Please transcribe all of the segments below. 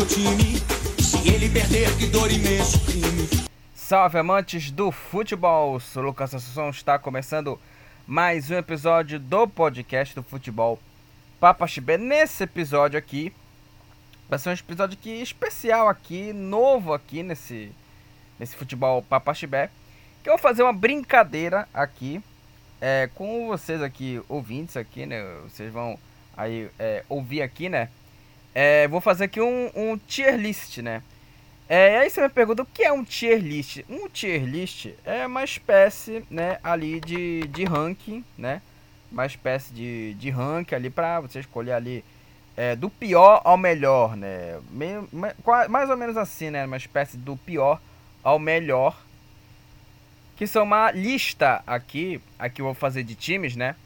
meu time. Se ele perder, que dor imenso crime. Salve amantes do futebol, sou Lucas Assunção, está começando mais um episódio do podcast do futebol Papa Chibé. Nesse episódio aqui, vai ser um episódio aqui especial aqui, novo aqui nesse, nesse futebol Papa Chibé, que eu vou fazer uma brincadeira aqui é, com vocês aqui, ouvintes aqui, né, vocês vão aí é, ouvir aqui, né, é, vou fazer aqui um, um tier list, né, é, aí você me pergunta o que é um tier list? Um tier list é uma espécie, né, ali de, de ranking, né? Uma espécie de, de ranking ali para você escolher ali é, do pior ao melhor, né? Meio, mais ou menos assim, né? Uma espécie do pior ao melhor. Que são uma lista aqui, aqui eu vou fazer de times, né?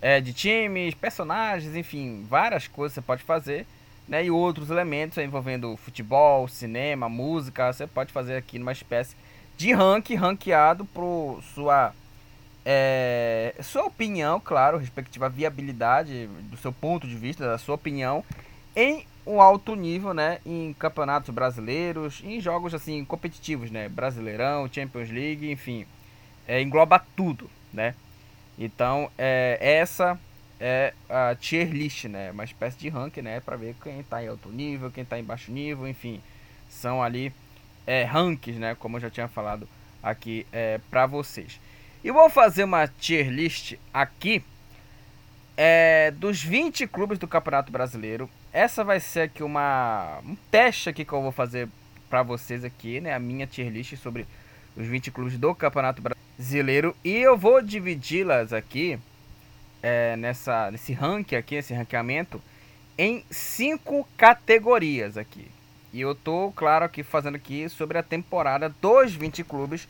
É, de times, personagens, enfim, várias coisas você pode fazer né, e outros elementos envolvendo futebol, cinema, música, você pode fazer aqui numa espécie de ranking, ranqueado por sua é, sua opinião, claro, respectiva viabilidade do seu ponto de vista, da sua opinião em um alto nível, né, em campeonatos brasileiros, em jogos assim competitivos, né, Brasileirão, Champions League, enfim, é, engloba tudo, né? Então, é, essa é a tier list, né? Uma espécie de ranking, né? Para ver quem está em alto nível, quem está em baixo nível, enfim. São ali é, rankings, né? Como eu já tinha falado aqui é, para vocês. E vou fazer uma tier list aqui é, dos 20 clubes do Campeonato Brasileiro. Essa vai ser aqui uma um teste aqui que eu vou fazer para vocês aqui, né? A minha tier list sobre os 20 clubes do Campeonato Brasileiro. E eu vou dividi-las aqui é, nessa, nesse ranking aqui, esse ranqueamento, em cinco categorias aqui. E eu tô, claro, aqui fazendo aqui sobre a temporada dos 20 clubes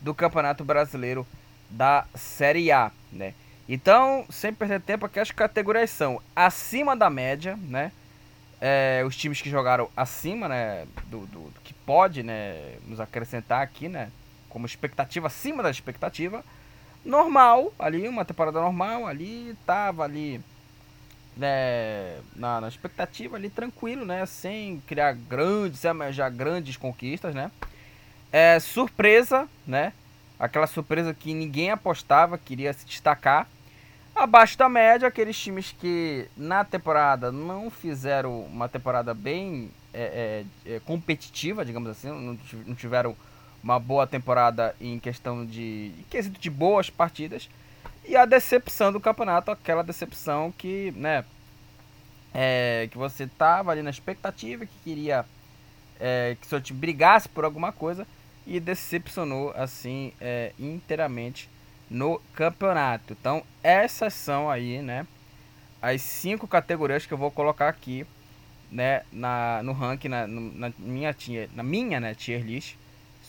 do Campeonato Brasileiro da Série A, né? Então, sem perder tempo, aqui as categorias são acima da média, né? É, os times que jogaram acima, né? Do, do, do, que pode, né? Nos acrescentar aqui, né? Como expectativa, acima da expectativa normal, ali, uma temporada normal, ali, tava ali né, na, na, expectativa ali, tranquilo, né? Sem criar grandes, já grandes conquistas, né? É, surpresa, né? Aquela surpresa que ninguém apostava, queria se destacar. Abaixo da média, aqueles times que na temporada não fizeram uma temporada bem é, é, é competitiva, digamos assim, não tiveram uma boa temporada em questão de em quesito de boas partidas e a decepção do campeonato, aquela decepção que, né, é, que você tava ali na expectativa, que queria é, que seu time brigasse por alguma coisa e decepcionou assim é, inteiramente no campeonato. Então essas são aí, né, as cinco categorias que eu vou colocar aqui, né, na, no ranking, na, na minha, na minha né, tier list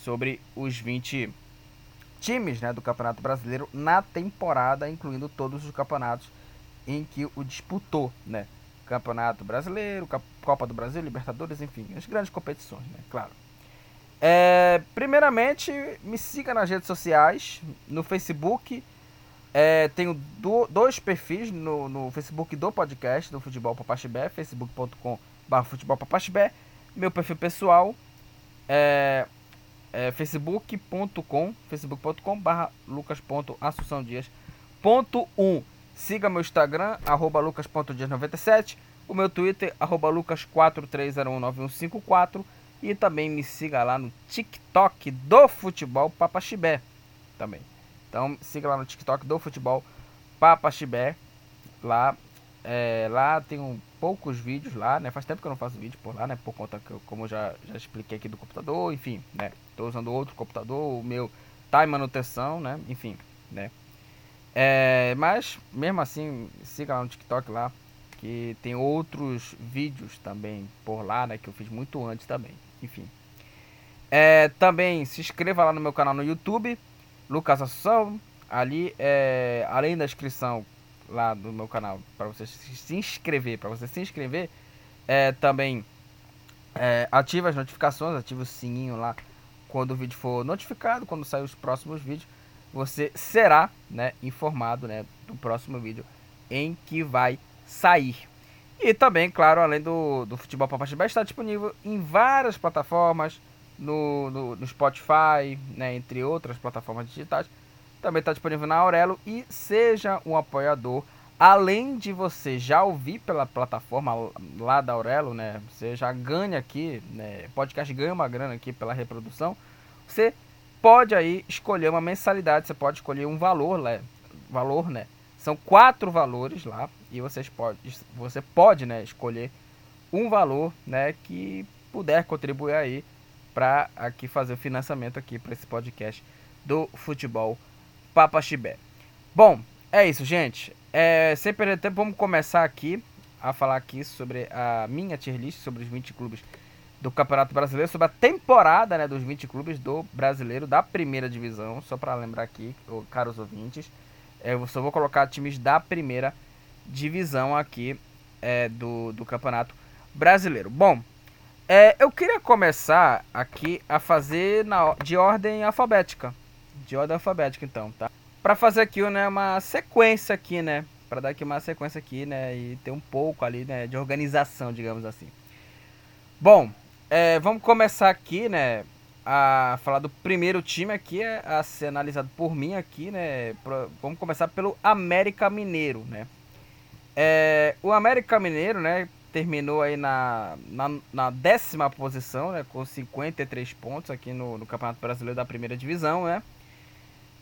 sobre os 20 times né, do Campeonato Brasileiro na temporada, incluindo todos os campeonatos em que o disputou, né? Campeonato Brasileiro, Copa do Brasil, Libertadores, enfim, as grandes competições, né? Claro. É, primeiramente, me siga nas redes sociais, no Facebook. É, tenho do, dois perfis no, no Facebook do podcast do Futebol Papaxibé, facebook.com.br Futebol Papaxibé. Meu perfil pessoal é é, facebook.com facebook.com barra lucas.assunçãodias.1 Siga meu Instagram, arroba lucas.dias97 o meu Twitter, arroba lucas43019154 e também me siga lá no TikTok do Futebol Papaxibé também. Então siga lá no TikTok do Futebol Papaxibé lá é, lá tem um, poucos vídeos lá, né? Faz tempo que eu não faço vídeo por lá, né? Por conta que, eu, como eu já, já expliquei aqui do computador, enfim, né? Tô usando outro computador, o meu tá em manutenção, né? Enfim, né? É, mas, mesmo assim, siga lá no TikTok lá, que tem outros vídeos também por lá, né? Que eu fiz muito antes também, enfim. É, também se inscreva lá no meu canal no YouTube, Lucas Assunção. Ali, é, além da inscrição lá no meu canal para você se inscrever, para você se inscrever, é, também é, ative as notificações, ative o sininho lá quando o vídeo for notificado, quando sair os próximos vídeos, você será né, informado né, do próximo vídeo em que vai sair. E também, claro, além do, do Futebol Papo Chibé, está disponível em várias plataformas, no, no, no Spotify, né, entre outras plataformas digitais. Também está disponível na Aurelo e seja um apoiador. Além de você já ouvir pela plataforma lá da Aurelo, né? Você já ganha aqui, né? Podcast ganha uma grana aqui pela reprodução. Você pode aí escolher uma mensalidade, você pode escolher um valor, né? Valor, né? São quatro valores lá e vocês pode, você pode, né, escolher um valor, né, que puder contribuir aí para aqui fazer o financiamento aqui para esse podcast do futebol Papa Chibé. Bom, é isso, gente. É, sem perder tempo, vamos começar aqui a falar aqui sobre a minha tier list, sobre os 20 clubes do Campeonato Brasileiro, sobre a temporada né, dos 20 clubes do Brasileiro da primeira divisão. Só para lembrar aqui, caros ouvintes, é, eu só vou colocar times da primeira divisão aqui é, do, do Campeonato Brasileiro. Bom, é, eu queria começar aqui a fazer na, de ordem alfabética. De ordem alfabética, então, tá? Para fazer aqui né, uma sequência aqui, né? Para dar aqui uma sequência aqui, né? E ter um pouco ali, né? De organização, digamos assim. Bom, é, vamos começar aqui, né? A falar do primeiro time aqui, é, a ser analisado por mim aqui, né? Pra, vamos começar pelo América Mineiro, né? É, o América Mineiro, né? terminou aí na, na, na, décima posição, né, com 53 pontos aqui no, no Campeonato Brasileiro da Primeira Divisão, né.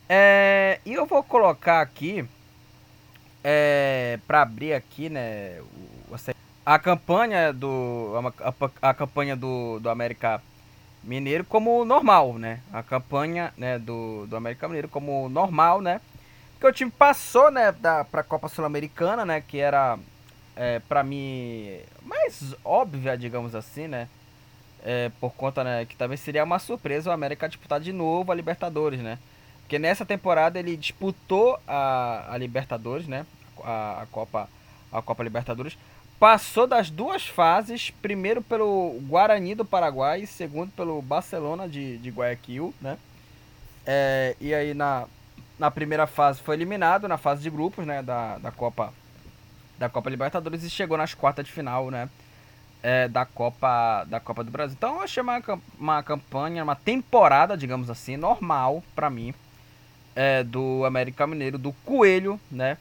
É, e eu vou colocar aqui, é, para abrir aqui, né, a campanha do a, a, campanha do, do América Mineiro como normal, né, a campanha, né, do, do América Mineiro como normal, né, porque o time passou, né, da, pra Copa Sul-Americana, né, que era é, para mim, mais óbvia, digamos assim, né? É, por conta, né, que também seria uma surpresa o América disputar de novo a Libertadores, né? Porque nessa temporada ele disputou a, a Libertadores, né? A, a, Copa, a Copa Libertadores. Passou das duas fases, primeiro pelo Guarani do Paraguai e segundo pelo Barcelona de, de Guayaquil, né? É, e aí na, na primeira fase foi eliminado, na fase de grupos, né, da, da Copa da Copa Libertadores e chegou nas quartas de final, né? É, da Copa da Copa do Brasil. Então eu achei uma, uma campanha, uma temporada, digamos assim, normal para mim é, do América Mineiro, do Coelho, né?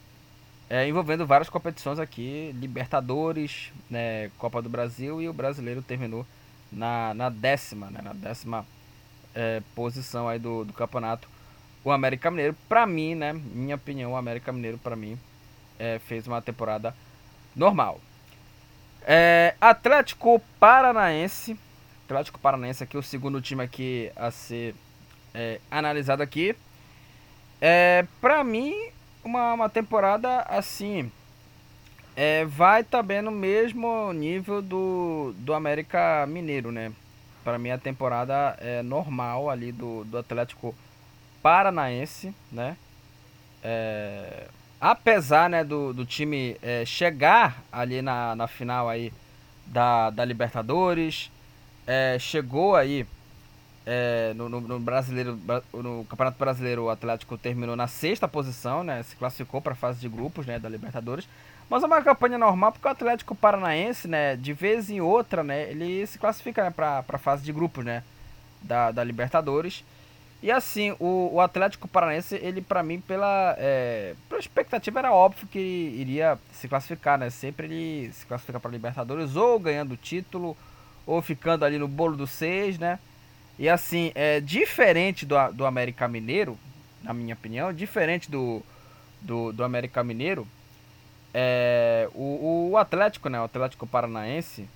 É, envolvendo várias competições aqui, Libertadores, né, Copa do Brasil e o brasileiro terminou na, na décima, né, na décima é, posição aí do, do campeonato. O América Mineiro, para mim, né, minha opinião, o América Mineiro para mim é, fez uma temporada normal. É, Atlético Paranaense. Atlético Paranaense aqui, o segundo time aqui a ser é, analisado aqui. É, pra mim, uma, uma temporada assim. É, vai também no mesmo nível do, do América Mineiro, né? Para mim a temporada é normal ali do, do Atlético Paranaense, né? É, apesar né, do, do time é, chegar ali na, na final aí da, da Libertadores, é, chegou aí é, no, no, no, brasileiro no Campeonato Brasileiro o Atlético terminou na sexta posição, né, se classificou para a fase de grupos né, da Libertadores, mas é uma campanha normal porque o Atlético Paranaense, né, de vez em outra, né, ele se classifica né, para a fase de grupos, né, da, da Libertadores. E assim, o, o Atlético Paranaense, ele para mim, pela, é, pela expectativa, era óbvio que iria se classificar, né? Sempre ele se classifica para Libertadores, ou ganhando o título, ou ficando ali no bolo do seis, né? E assim, é diferente do, do América Mineiro, na minha opinião, diferente do, do, do América Mineiro, é, o, o Atlético, né? O Atlético Paranaense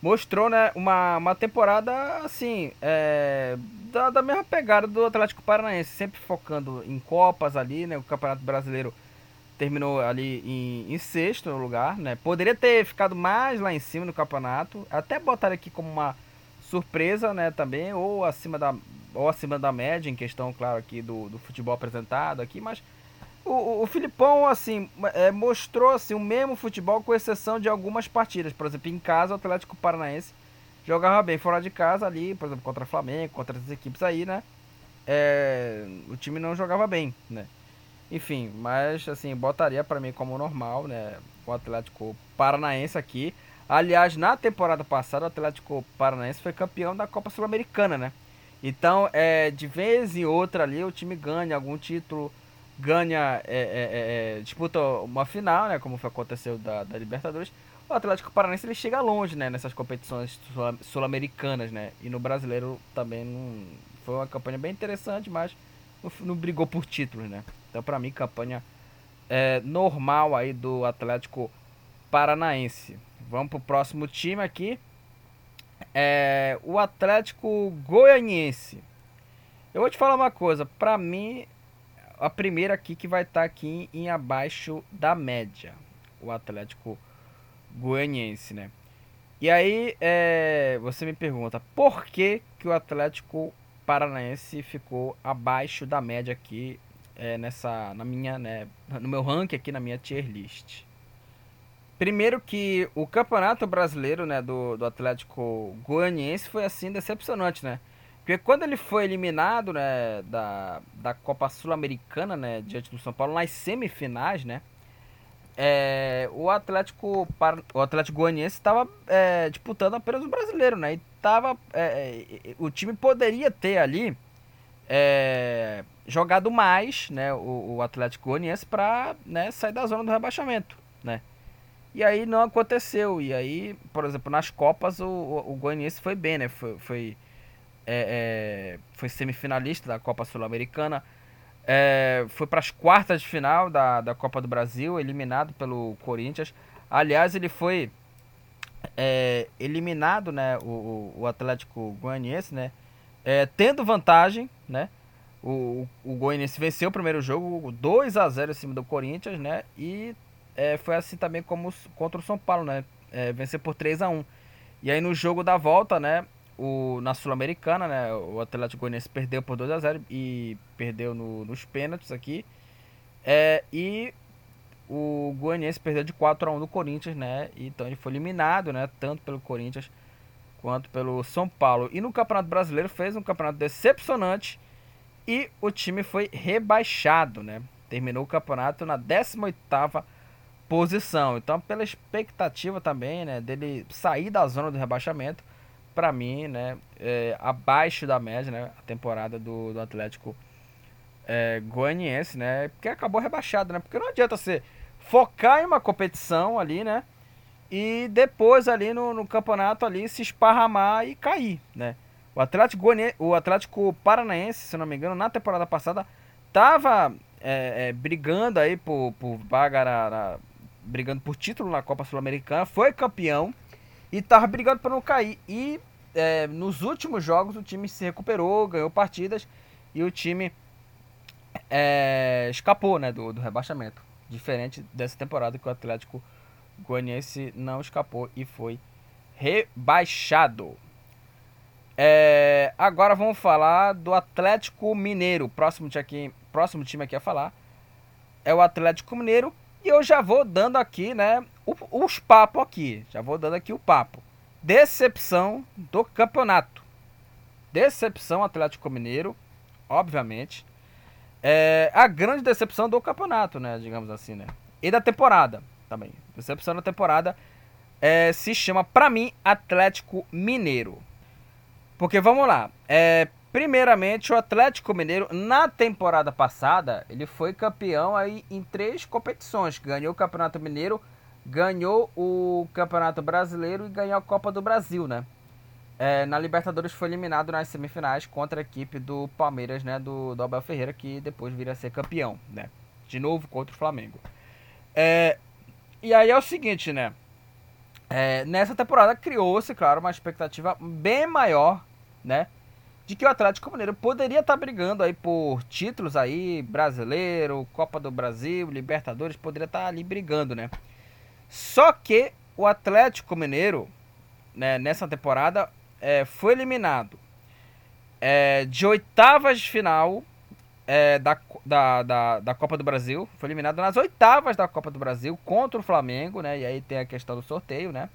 mostrou né, uma, uma temporada assim é, da, da mesma pegada do Atlético Paranaense, sempre focando em Copas ali, né? O Campeonato Brasileiro terminou ali em, em sexto lugar, né? Poderia ter ficado mais lá em cima no campeonato, até botar aqui como uma surpresa, né? Também ou acima da ou acima da média em questão, claro, aqui do, do futebol apresentado aqui, mas o, o Filipão, assim, é, mostrou assim, o mesmo futebol, com exceção de algumas partidas. Por exemplo, em casa, o Atlético Paranaense jogava bem. Fora de casa, ali, por exemplo, contra o Flamengo, contra as equipes aí, né? É, o time não jogava bem, né? Enfim, mas, assim, botaria para mim como normal, né? o Atlético Paranaense aqui. Aliás, na temporada passada, o Atlético Paranaense foi campeão da Copa Sul-Americana, né? Então, é, de vez em outra ali, o time ganha algum título, ganha, é, é, é, é disputa uma final, né? Como foi aconteceu da, da Libertadores. O Atlético Paranaense ele chega longe, né? Nessas competições sul-americanas, né? E no brasileiro também não, foi uma campanha bem interessante, mas não, brigou por títulos, né? Então, para mim, campanha é, normal aí do Atlético Paranaense. Vamos pro próximo time aqui. É, o Atlético Goianiense. Eu vou te falar uma coisa. Para mim, a primeira aqui que vai estar tá aqui em abaixo da média. O Atlético Goianiense, né? E aí, é, você me pergunta, por que, que o Atlético Paranaense ficou abaixo da média aqui é, nessa, na minha, né, no meu ranking aqui na minha tier list? Primeiro que o campeonato brasileiro, né, do, do Atlético Goianiense foi assim decepcionante, né? Porque quando ele foi eliminado, né, da, da Copa Sul-Americana, né, diante do São Paulo nas semifinais, né? É, o Atlético o Atlético Goianiense estava é, disputando apenas o brasileiro, né? E tava, é, é o time poderia ter ali é, jogado mais, né? O, o Atlético Goianiense para né, sair da zona do rebaixamento, né? E aí não aconteceu. E aí, por exemplo, nas Copas o, o, o Goianiense foi bem, né? Foi, foi, é, é, foi semifinalista da Copa Sul-Americana. É, foi para as quartas de final da, da Copa do Brasil, eliminado pelo Corinthians. Aliás, ele foi é, eliminado, né? O, o Atlético Goianiense, né? É, tendo vantagem, né? O, o Goianiense venceu o primeiro jogo 2 a 0 em cima do Corinthians, né? E é, foi assim também como contra o São Paulo, né? É, vencer por 3 a 1 E aí no jogo da volta, né? O, na Sul-Americana, né? O Atlético Goianiense perdeu por 2 a 0 e perdeu no, nos pênaltis aqui. É, e o Goianiense perdeu de 4 a 1 do Corinthians, né? Então ele foi eliminado, né? Tanto pelo Corinthians quanto pelo São Paulo. E no Campeonato Brasileiro fez um campeonato decepcionante e o time foi rebaixado, né? Terminou o campeonato na 18ª posição. Então, pela expectativa também, né, dele sair da zona do rebaixamento, para mim, né, é, abaixo da média, né, a temporada do, do Atlético é, Goianiense, né, porque acabou rebaixado, né, porque não adianta você focar em uma competição ali, né, e depois ali no, no campeonato ali se esparramar e cair, né. O Atlético, Goianiense, o Atlético Paranaense, se não me engano, na temporada passada, tava é, é, brigando aí por, por vaga na, brigando por título na Copa Sul-Americana, foi campeão e estava brigando para não cair. E é, nos últimos jogos o time se recuperou, ganhou partidas e o time é, escapou né, do, do rebaixamento. Diferente dessa temporada que o Atlético Goianiense não escapou e foi rebaixado. É, agora vamos falar do Atlético Mineiro. Próximo time, aqui, próximo time aqui a falar é o Atlético Mineiro e eu já vou dando aqui, né, os papos aqui. Já vou dando aqui o papo. Decepção do campeonato. Decepção Atlético Mineiro, obviamente. É a grande decepção do campeonato, né, digamos assim, né? E da temporada também. Decepção da temporada é, se chama, pra mim, Atlético Mineiro. Porque vamos lá, é, Primeiramente, o Atlético Mineiro, na temporada passada, ele foi campeão aí em três competições. Ganhou o Campeonato Mineiro, ganhou o Campeonato Brasileiro e ganhou a Copa do Brasil, né? É, na Libertadores foi eliminado nas semifinais contra a equipe do Palmeiras, né? Do, do Abel Ferreira, que depois viria a ser campeão, né? De novo contra o Flamengo. É, e aí é o seguinte, né? É, nessa temporada criou-se, claro, uma expectativa bem maior, né? De que o Atlético Mineiro poderia estar tá brigando aí por títulos aí, brasileiro, Copa do Brasil, Libertadores, poderia estar tá ali brigando, né? Só que o Atlético Mineiro, né, nessa temporada, é, foi eliminado é, de oitavas de final é, da, da, da, da, Copa do Brasil. Foi eliminado nas oitavas da Copa do Brasil contra o Flamengo, né? E aí tem a questão do sorteio, né?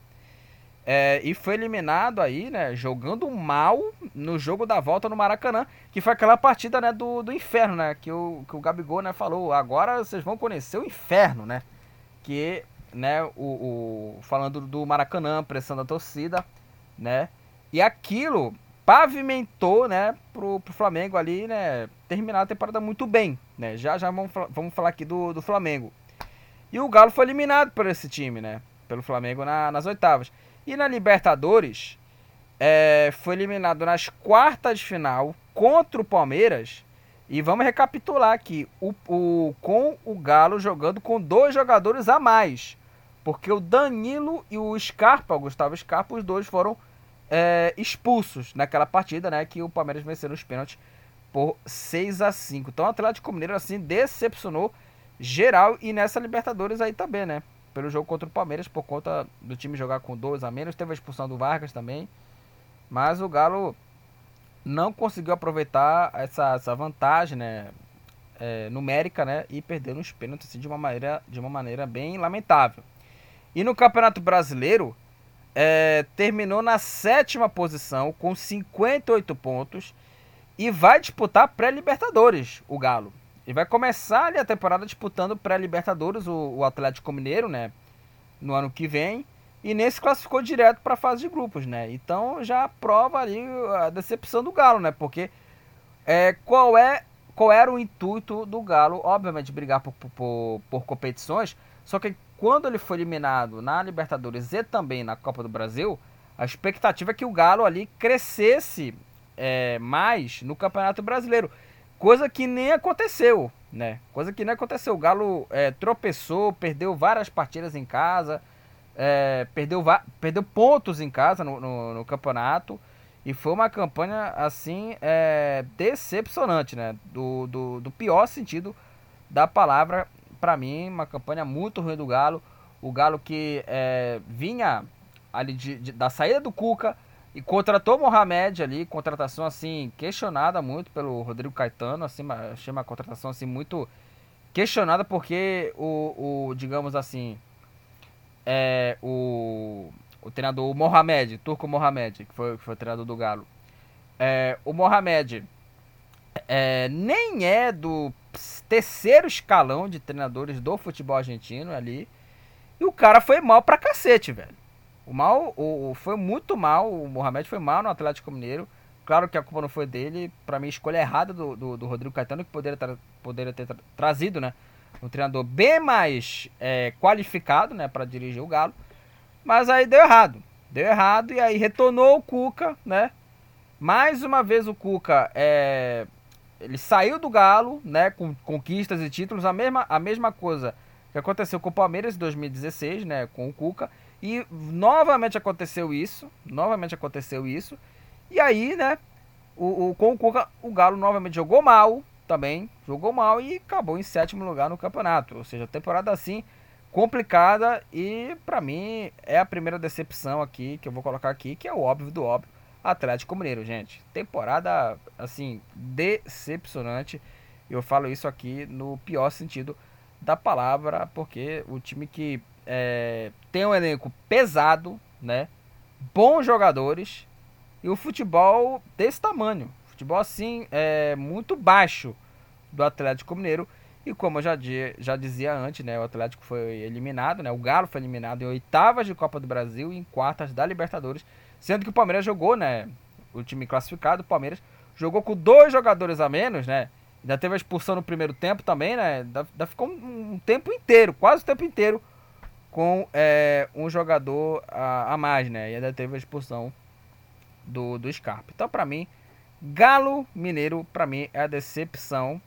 É, e foi eliminado aí, né? Jogando mal no jogo da volta no Maracanã, que foi aquela partida, né, do, do inferno, né? Que o, que o Gabigol, né, falou, agora vocês vão conhecer o inferno, né? Que né, o, o, falando do Maracanã, pressão da torcida, né? E aquilo pavimentou, né, pro, pro Flamengo ali, né, terminar a temporada muito bem, né? Já já vamos, vamos falar aqui do, do Flamengo. E o Galo foi eliminado por esse time, né? Pelo Flamengo na, nas oitavas. E na Libertadores, é, foi eliminado nas quartas de final contra o Palmeiras. E vamos recapitular aqui: o, o, com o Galo jogando com dois jogadores a mais. Porque o Danilo e o Scarpa, o Gustavo Scarpa, os dois foram é, expulsos naquela partida, né? Que o Palmeiras venceu nos pênaltis por 6 a 5 Então o Atlético Mineiro, assim, decepcionou geral e nessa Libertadores aí também, né? Pelo jogo contra o Palmeiras, por conta do time jogar com dois a menos. Teve a expulsão do Vargas também. Mas o Galo não conseguiu aproveitar essa, essa vantagem, né? É, numérica, né? E perdeu nos pênaltis assim, de, uma maneira, de uma maneira bem lamentável. E no Campeonato Brasileiro, é, terminou na sétima posição com 58 pontos e vai disputar pré-Libertadores, o Galo. E vai começar ali a temporada disputando pré-Libertadores, o, o, Atlético Mineiro, né? No ano que vem. E nesse classificou direto para a fase de grupos, né? Então já prova ali a decepção do Galo, né? Porque é, qual, é, qual era o intuito do Galo? Obviamente brigar por, por, por competições, só que quando ele foi eliminado na Libertadores e também na Copa do Brasil, a expectativa é que o Galo ali crescesse é, mais no Campeonato Brasileiro. Coisa que nem aconteceu, né? Coisa que nem aconteceu. O Galo é, tropeçou, perdeu várias partidas em casa, é, perdeu, perdeu pontos em casa no, no, no, campeonato. E foi uma campanha, assim, é, decepcionante, né? Do, do, do pior sentido da palavra para mim, uma campanha muito ruim do Galo. O Galo que é, vinha ali de, de, da saída do Cuca e contratou Mohamed ali, contratação assim questionada muito pelo Rodrigo Caetano, assim, achei uma contratação assim muito questionada porque o, o digamos assim, é, o, o treinador o Mohamed, Turco Mohamed, que foi, que foi o treinador do Galo, é, o Mohamed é, nem é do terceiro escalão de treinadores do futebol argentino ali. E o cara foi mal pra cacete, velho. O mal, o, foi muito mal. O Mohamed foi mal no Atlético Mineiro. Claro que a culpa não foi dele. Para mim, escolha errada do, do, do, Rodrigo Caetano, que poderia, tra poderia ter tra trazido, né? Um treinador bem mais é, qualificado, né? Para dirigir o Galo. Mas aí deu errado. Deu errado e aí retornou o Cuca, né? Mais uma vez o Cuca é, ele saiu do Galo, né, com conquistas e títulos, a mesma, a mesma coisa que aconteceu com o Palmeiras em 2016, né, com o Cuca, e novamente aconteceu isso, novamente aconteceu isso, e aí, né, o, o, com o Cuca, o Galo novamente jogou mal, também, jogou mal e acabou em sétimo lugar no campeonato, ou seja, temporada assim, complicada, e para mim é a primeira decepção aqui, que eu vou colocar aqui, que é o óbvio do óbvio, Atlético Mineiro, gente. Temporada, assim, decepcionante. Eu falo isso aqui no pior sentido da palavra, porque o time que é, tem um elenco pesado, né? Bons jogadores e o futebol desse tamanho. Futebol, assim, é muito baixo do Atlético Mineiro. E como eu já, já dizia antes, né? O Atlético foi eliminado, né? O Galo foi eliminado em oitavas de Copa do Brasil e em quartas da Libertadores Sendo que o Palmeiras jogou, né? O time classificado, o Palmeiras jogou com dois jogadores a menos, né? Ainda teve a expulsão no primeiro tempo também, né? Ainda ficou um, um tempo inteiro, quase o tempo inteiro, com é, um jogador a, a, mais, né? E ainda teve a expulsão do, do Scarpa. Então, para mim, Galo Mineiro, para mim, é a decepção.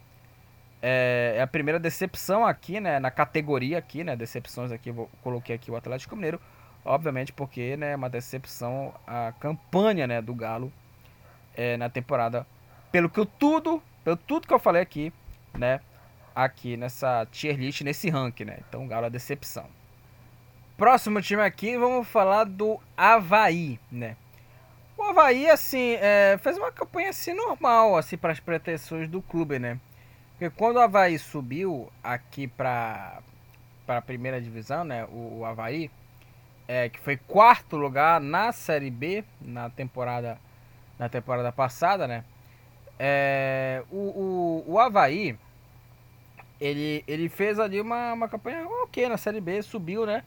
É, é, a primeira decepção aqui, né? Na categoria aqui, né? Decepções aqui, vou, coloquei aqui o Atlético Mineiro. Obviamente porque né, é uma decepção a campanha né, do Galo é, na temporada. Pelo que eu tudo, pelo tudo que eu falei aqui, né? Aqui nessa tier list, nesse ranking, né? Então Galo é decepção. Próximo time aqui, vamos falar do Havaí, né? O Havaí, assim, é, fez uma campanha assim normal, assim, para as pretensões do clube, né? Porque quando o Havaí subiu aqui para a primeira divisão, né? O, o Havaí, é, que foi quarto lugar na Série B na temporada, na temporada passada, né? É, o, o, o Havaí, ele, ele fez ali uma, uma campanha ok na Série B, subiu, né?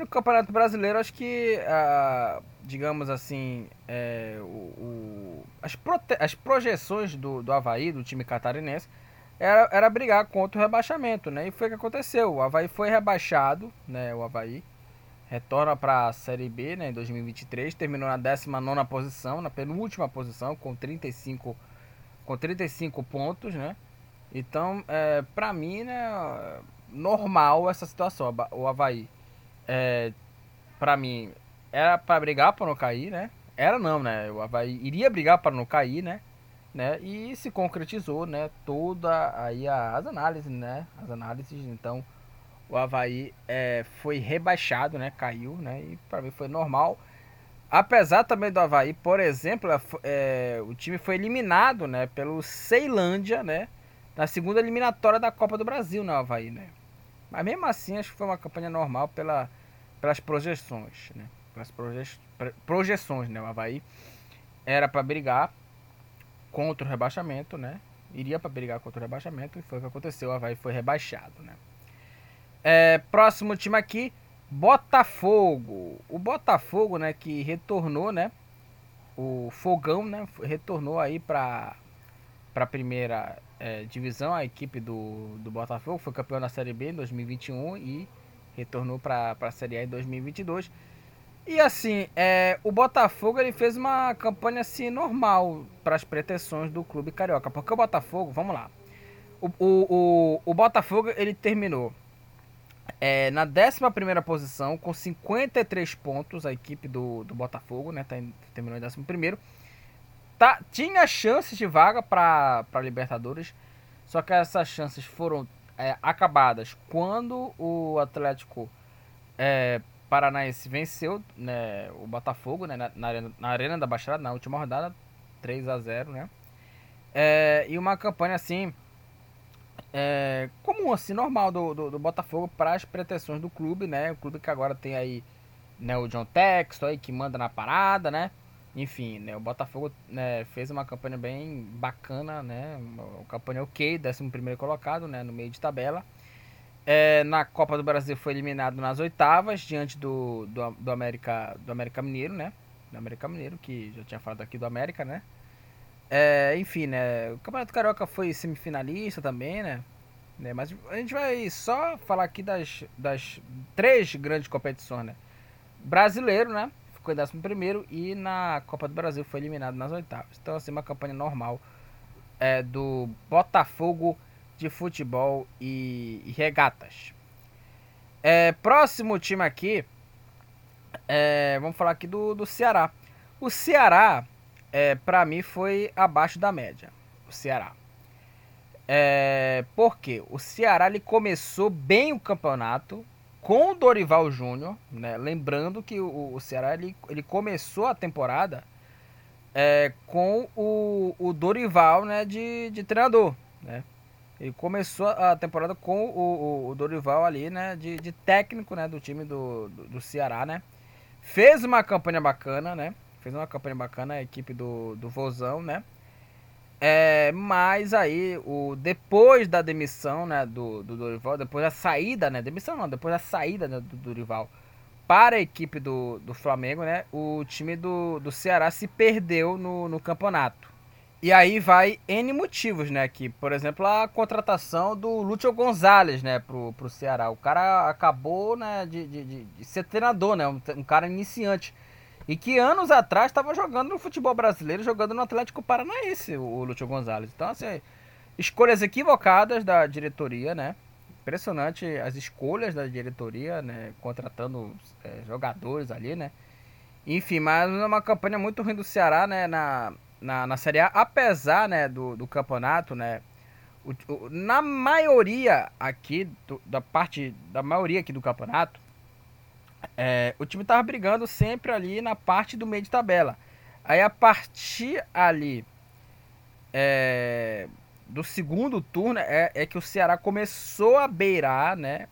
No Campeonato Brasileiro, acho que, ah, digamos assim, é, o, o, as, prote as projeções do, do Havaí, do time catarinense, era, era brigar contra o rebaixamento, né? E foi o que aconteceu. O Havaí foi rebaixado, né? O Havaí retorna para a Série B, né? Em 2023, terminou na 19 posição, na penúltima posição, com 35, com 35 pontos, né? Então, é, para mim, né? Normal essa situação. O Havaí é, para mim, era para brigar para não cair, né? Era não, né? O Havaí iria brigar para não cair, né? né? E se concretizou, né? Toda aí as análises, né? As análises, então o Havaí é, foi rebaixado, né? Caiu, né? E para mim foi normal. Apesar também do Havaí, por exemplo, é, é, o time foi eliminado, né? Pelo Ceilândia, né? Na segunda eliminatória da Copa do Brasil, né? O Havaí, né? Mas mesmo assim, acho que foi uma campanha normal pela, pelas projeções, né? Pelas proje, projeções, né? O Havaí era para brigar contra o rebaixamento, né? Iria para brigar contra o rebaixamento e foi o que aconteceu. O Havaí foi rebaixado, né? É, próximo time aqui, Botafogo. O Botafogo, né? Que retornou, né? O Fogão, né? Retornou aí para para primeira é, divisão, a equipe do, do Botafogo foi campeão da Série B em 2021 e retornou para a Série A em 2022. E assim, é, o Botafogo ele fez uma campanha assim normal para as pretensões do clube carioca, porque o Botafogo, vamos lá, o, o, o, o Botafogo ele terminou é, na 11 posição com 53 pontos, a equipe do, do Botafogo, né, tá, terminou em 11 tá, tinha chances de vaga para Libertadores, só que essas chances foram é, acabadas quando o Atlético é, Paranaense venceu né, o Botafogo né, na, na, arena, na, arena, da Baixada na última rodada, 3 a 0 né? É, e uma campanha assim é, comum, assim, normal do, do, do Botafogo para as pretensões do clube, né? O clube que agora tem aí né, o John Texto aí que manda na parada, né? Enfim, né, o Botafogo né, fez uma campanha bem bacana, né? Uma campanha ok, 11 primeiro colocado, né? No meio de tabela. É, na Copa do Brasil foi eliminado nas oitavas, diante do, do, do, América, do América Mineiro, né? Do América Mineiro, que já tinha falado aqui do América, né? É, enfim, né? O Campeonato Carioca foi semifinalista também, né? né? Mas a gente vai só falar aqui das, das três grandes competições, né? Brasileiro, né? Ficou em décimo primeiro e na Copa do Brasil foi eliminado nas oitavas. Então, assim, uma campanha normal é, do Botafogo de futebol e, e regatas. É, próximo time aqui, é, vamos falar aqui do, do Ceará. O Ceará, é, para mim, foi abaixo da média. O Ceará. É, porque o Ceará ele começou bem o campeonato com o Dorival Júnior, né? Lembrando que o, o Ceará ele, ele começou a temporada é, com o, o Dorival né, de, de treinador, né? Ele começou a temporada com o, o, o Dorival ali, né? De, de, técnico, né? Do time do, do, do, Ceará, né? Fez uma campanha bacana, né? Fez uma campanha bacana a equipe do, do Vozão, né? É, mas aí, o, depois da demissão, né? Do, do Dorival, depois da saída, né? Demissão não, depois da saída né, do Dorival para a equipe do, do Flamengo, né? O time do, do Ceará se perdeu no, no campeonato. E aí vai N motivos, né? Que, por exemplo, a contratação do Lúcio Gonzalez, né, pro, pro Ceará. O cara acabou, né, de, de, de ser treinador, né? Um, um, cara iniciante. E que anos atrás estava jogando no futebol brasileiro, jogando no Atlético Paranaense, o, Lúcio Gonzalez. Então, assim, escolhas equivocadas da diretoria, né? Impressionante as escolhas da diretoria, né? Contratando é, jogadores ali, né? Enfim, mas uma campanha muito ruim do Ceará, né? Na, na, na Série A, apesar né, do, do campeonato, né? O, o, na maioria aqui, do, da parte da maioria aqui do campeonato, é, o time tava brigando sempre ali na parte do meio de tabela. Aí a partir ali é, do segundo turno é, é, que o Ceará começou a beirar, né?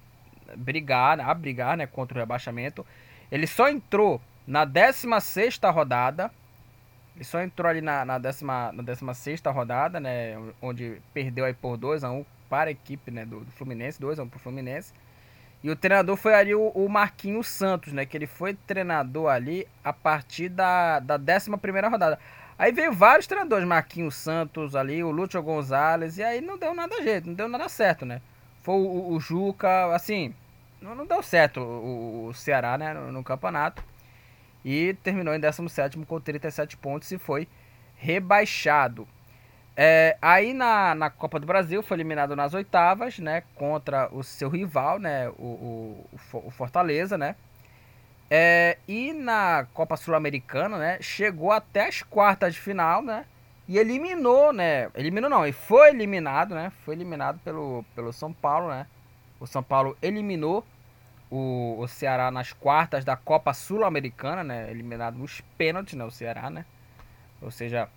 Brigar, a brigar né, contra o rebaixamento. Ele só entrou na 16 rodada ele só entrou ali na, na, décima, na 16 rodada, né? Onde perdeu aí por 2x1 para a equipe né, do, do Fluminense, 2x1 para o Fluminense. E o treinador foi ali o, o Marquinhos Santos, né? Que ele foi treinador ali a partir da, da 11 rodada. Aí veio vários treinadores, Marquinhos Santos ali, o Lúcio Gonzalez, e aí não deu nada jeito, não deu nada certo, né? Foi o, o Juca, assim, não, não deu certo o, o Ceará, né, no, no, campeonato. E terminou em 17 com 37 pontos e foi rebaixado. É, aí na, na Copa do Brasil foi eliminado nas oitavas, né? Contra o seu rival, né? O, o, o Fortaleza, né? É, e na Copa Sul-Americana, né? Chegou até as quartas de final, né? E eliminou, né? Eliminou não, e foi eliminado, né? Foi eliminado pelo, pelo São Paulo, né? O São Paulo eliminou o, o Ceará nas quartas da Copa Sul-Americana, né? Eliminado nos pênaltis, né? O Ceará, né? Ou seja,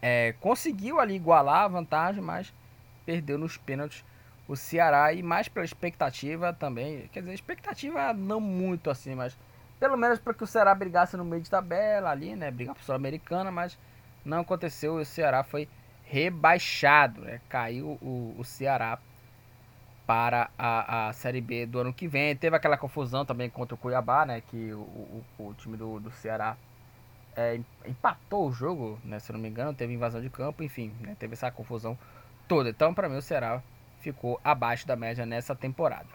é, conseguiu ali igualar a vantagem, mas perdeu nos pênaltis o Ceará e mais pela expectativa também. Quer dizer, expectativa não muito assim, mas pelo menos para que o Ceará brigasse no meio de tabela ali, né? Brigar por Sul-Americana, mas não aconteceu. O Ceará foi rebaixado, né? Caiu o, o Ceará para a, a Série B do ano que vem. Teve aquela confusão também contra o Cuiabá, né? Que o, o, o time do, do Ceará é, empatou o jogo, né? Se não me engano, teve invasão de campo, enfim, né, teve essa confusão toda. Então, para mim, o Ceará ficou abaixo da média nessa temporada.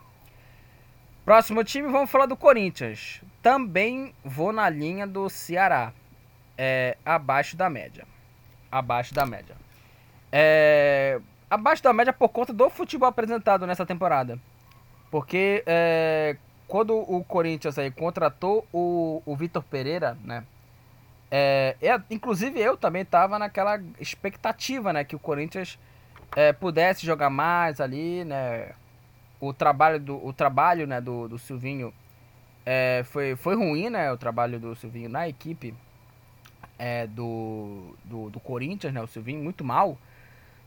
Próximo time, vamos falar do Corinthians. Também vou na linha do Ceará. É, abaixo da média. Abaixo da média. É, abaixo da média por conta do futebol apresentado nessa temporada. Porque é, quando o Corinthians aí contratou o, o Vitor Pereira, né? É, é, inclusive eu também estava naquela expectativa, né, que o Corinthians é, pudesse jogar mais ali, né? O trabalho do, o trabalho, né, do, do Silvinho é, foi, foi ruim, né? O trabalho do Silvinho na equipe é, do, do, do Corinthians, né? O Silvinho muito mal.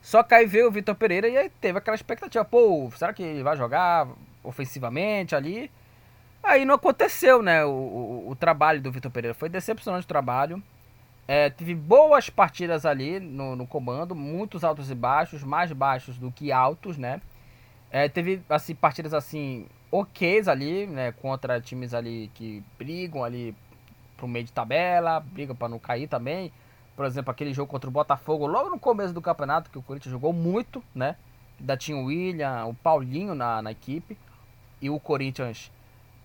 Só que aí veio o Vitor Pereira e aí teve aquela expectativa, pô, será que ele vai jogar ofensivamente ali? Aí não aconteceu, né? O, o, o trabalho do Vitor Pereira foi decepcionante o trabalho. É, tive boas partidas ali no, no, comando, muitos altos e baixos, mais baixos do que altos, né? É, teve assim partidas assim ok ali, né? Contra times ali que brigam ali pro meio de tabela, brigam para não cair também. Por exemplo, aquele jogo contra o Botafogo, logo no começo do campeonato, que o Corinthians jogou muito, né? Ainda tinha o William, o Paulinho na, na equipe. E o Corinthians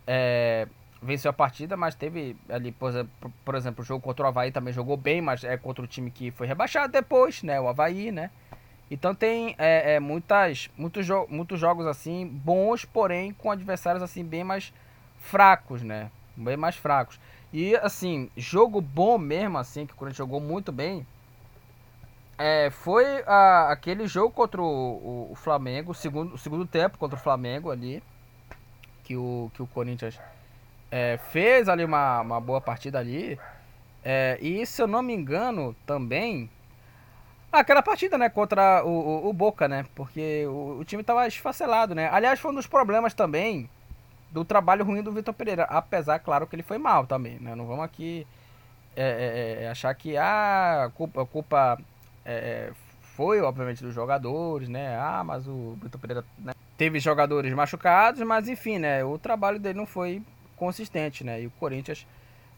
é, venceu a partida, mas teve ali, por exemplo, o jogo contra o Havaí também jogou bem, mas é contra o time que foi rebaixado depois, né? O Havaí, né? Então tem é, é, muitas, muitos, jo muitos jogos assim bons, porém com adversários assim bem mais fracos, né? Bem mais fracos. E assim, jogo bom mesmo, assim, que o Corinthians jogou muito bem. É, foi a, aquele jogo contra o, o, o Flamengo, segundo, o segundo tempo contra o Flamengo ali que o, que o Corinthians é, fez ali uma, uma boa partida ali. É, e se eu não me engano, também. Aquela partida, né, contra o, o, o Boca, né? Porque o, o time estava esfacelado, né? Aliás, foi um dos problemas também do trabalho ruim do Vitor Pereira. Apesar, claro, que ele foi mal também, né? Não vamos aqui é, é, é achar que ah, a culpa, culpa é, foi, obviamente, dos jogadores, né? Ah, mas o Vitor Pereira né? Teve jogadores machucados, mas enfim, né? O trabalho dele não foi consistente, né? E o Corinthians,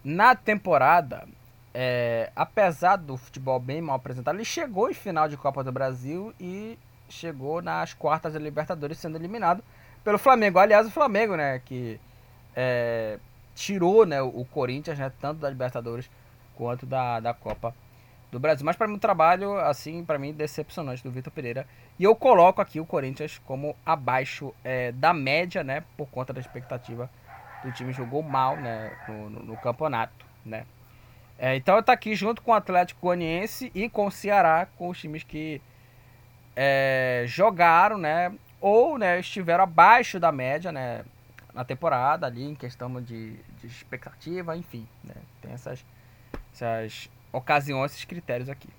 na temporada, é, apesar do futebol bem mal apresentado, ele chegou em final de Copa do Brasil e chegou nas quartas da Libertadores sendo eliminado pelo Flamengo. Aliás, o Flamengo, né? Que é, tirou né, o Corinthians, né? Tanto da Libertadores quanto da, da Copa do Brasil. Mas para mim o trabalho, assim, para mim decepcionante do Vitor Pereira. E eu coloco aqui o Corinthians como abaixo é, da média, né, por conta da expectativa do time jogou mal, né, no, no, no campeonato, né. É, então tá aqui junto com o Atlético Goianiense e com o Ceará, com os times que é, jogaram, né, ou né, estiveram abaixo da média, né, na temporada ali em questão de, de expectativa, enfim, né, tem essas, essas ocasiões, esses critérios aqui.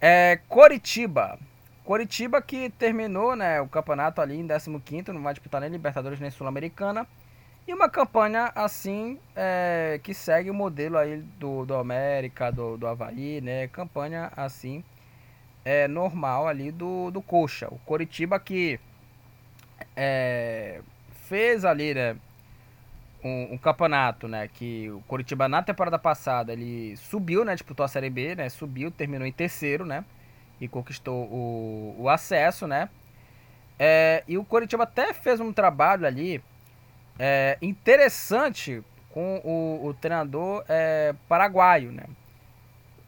É, Coritiba. Coritiba que terminou né, o campeonato ali em 15º, não vai disputar nem Libertadores nem Sul-Americana. E uma campanha assim é, que segue o modelo aí do, do América, do, do Havaí, né? Campanha assim é, normal ali do, do Coxa. O Coritiba que é, fez ali, né? Um, um, campeonato, né? Que o Coritiba na temporada passada ele subiu, né? Disputou a Série B, né? Subiu, terminou em terceiro, né? E conquistou o, o acesso, né? É, e o Coritiba até fez um trabalho ali é, interessante com o, o treinador é, paraguaio, né?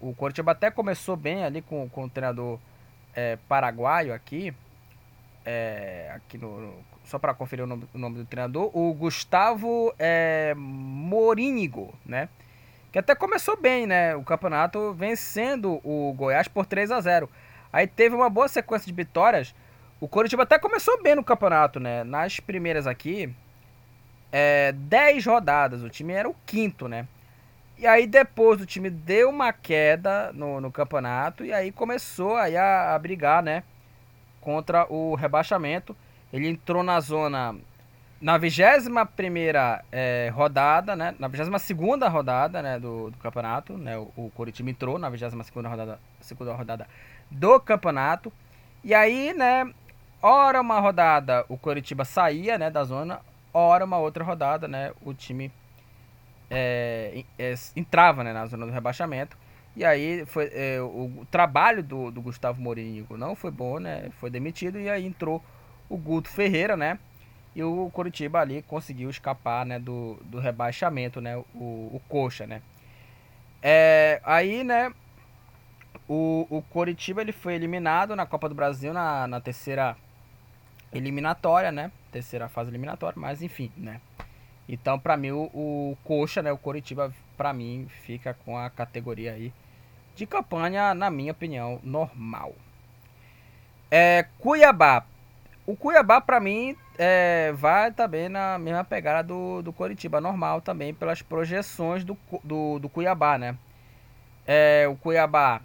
O Coritiba até começou bem ali com, com o treinador é, paraguaio aqui, é, aqui no só para conferir o nome, o nome, do treinador, o Gustavo é, Morínigo, né? Que até começou bem, né? O campeonato vencendo o Goiás por 3 a 0. Aí teve uma boa sequência de vitórias. O Coritiba até começou bem no campeonato, né? Nas primeiras aqui, é, 10 rodadas. O time era o quinto, né? E aí depois o time deu uma queda no, no campeonato e aí começou aí a, a brigar, né? Contra o rebaixamento. Ele entrou na zona na 21 primeira é, rodada, né? Na 22 segunda rodada, né? Do, do campeonato, né? O, o Coritiba entrou na 22 segunda rodada, segunda rodada do campeonato. E aí, né? Ora uma rodada o Coritiba saía, né? Da zona hora uma outra rodada, né, o time é, é, entrava né, na zona do rebaixamento. E aí foi o, o, trabalho do, do Gustavo Mourinho não foi bom, né? Foi demitido e aí entrou o Guto Ferreira, né? E o Curitiba ali conseguiu escapar, né, do, do rebaixamento, né? O, o Coxa, né? É, aí, né, o, o Coritiba ele foi eliminado na Copa do Brasil na, na terceira eliminatória, né? Terceira fase eliminatória, mas enfim, né? Então, para mim, o, o Coxa, né? O Coritiba, para mim, fica com a categoria aí de campanha, na minha opinião, normal. É, Cuiabá. O Cuiabá, para mim, é, vai também na mesma pegada do, do Coritiba, normal também, pelas projeções do, do, do Cuiabá, né? É, o Cuiabá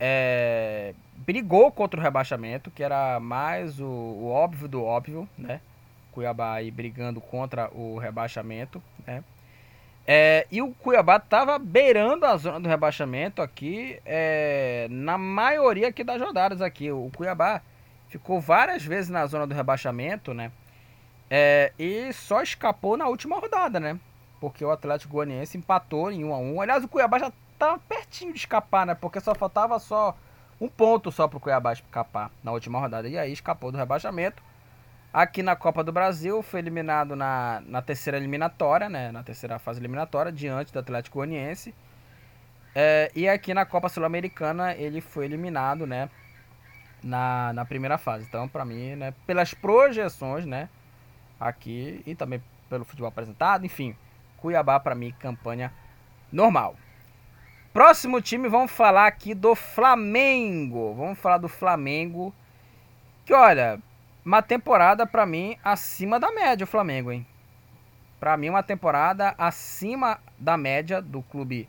é, brigou contra o rebaixamento, que era mais o, o, óbvio do óbvio, né? Cuiabá aí brigando contra o rebaixamento, né? É, e o Cuiabá estava beirando a zona do rebaixamento aqui, é, na maioria aqui das rodadas aqui. O Cuiabá ficou várias vezes na zona do rebaixamento, né? É, e só escapou na última rodada, né? Porque o Atlético Goianiense empatou em 1 a 1 Aliás, o Cuiabá já estava pertinho de escapar, né? Porque só faltava só um ponto só para o Cuiabá escapar na última rodada. E aí escapou do rebaixamento. Aqui na Copa do Brasil foi eliminado na, na terceira eliminatória, né? Na terceira fase eliminatória, diante do Atlético Goianiense. É, e aqui na Copa Sul-Americana ele foi eliminado, né? Na, na primeira fase. Então, para mim, né? Pelas projeções, né? Aqui e também pelo futebol apresentado, enfim. Cuiabá, para mim, campanha normal. Próximo time, vamos falar aqui do Flamengo. Vamos falar do Flamengo. Que olha, uma temporada para mim acima da média o Flamengo, hein? Para mim uma temporada acima da média do clube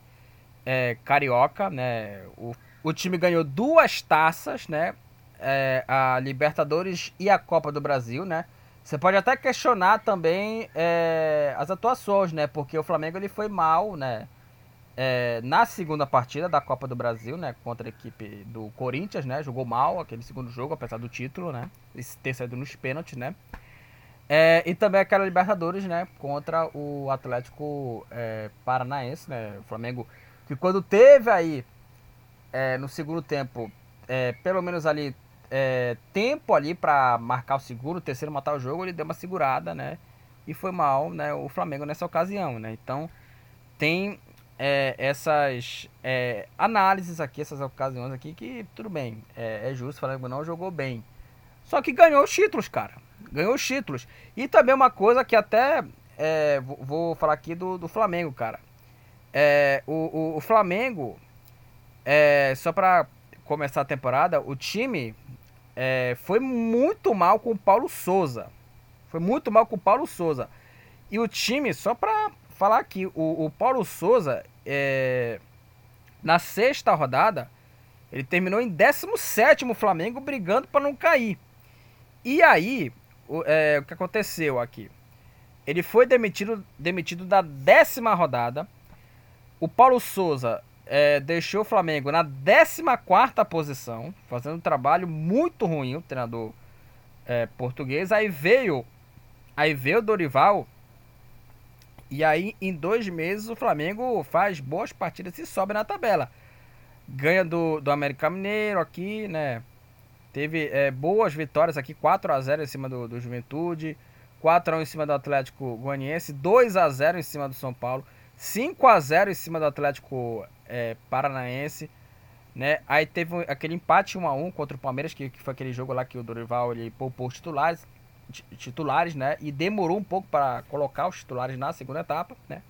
é, carioca, né? O, o time ganhou duas taças, né? É, a Libertadores e a Copa do Brasil, né? Você pode até questionar também é, as atuações, né? Porque o Flamengo ele foi mal, né? é, na segunda partida da Copa do Brasil, né, contra a equipe do Corinthians, né, jogou mal aquele segundo jogo, apesar do título, né, ter saído nos pênaltis, né, é, e também aquela Libertadores, né, contra o Atlético é, Paranaense, né, o Flamengo, que quando teve aí é, no segundo tempo, é, pelo menos ali é, tempo ali para marcar o segundo, o terceiro matar o jogo, ele deu uma segurada, né, e foi mal, né, o Flamengo nessa ocasião, né, então tem é, essas é, análises aqui, essas ocasiões aqui, que tudo bem, é, é justo, o Flamengo não jogou bem. Só que ganhou os títulos, cara. Ganhou os títulos. E também uma coisa que até é, vou falar aqui do, do Flamengo, cara. É, o, o, o Flamengo, só para começar a temporada, o time é, foi muito mal com o Paulo Souza. Foi muito mal com o Paulo Souza. E o time, só para falar aqui, o, o Paulo Souza, é, na sexta rodada, ele terminou em 17 Flamengo, brigando para não cair. E aí, o, é, o que aconteceu aqui? Ele foi demitido, demitido da décima rodada. O Paulo Souza é, deixou o Flamengo na 14 posição, fazendo um trabalho muito ruim, o treinador é, português. Aí veio Aí veio o Dorival. E aí, em dois meses, o Flamengo faz boas partidas e sobe na tabela. Ganha do, do América Mineiro aqui, né? Teve é, boas vitórias aqui, 4 a 0 em cima do, do Juventude, 4 a 1 em cima do Atlético Goianiense, 2 a 0 em cima do São Paulo, 5 a 0 em cima do Atlético é, Paranaense, né? Aí teve aquele empate 1 a 1 contra o Palmeiras, que, que foi aquele jogo lá que o Dorival ele poupou os titulares, titulares, né? E demorou um pouco para colocar os titulares na segunda etapa, né?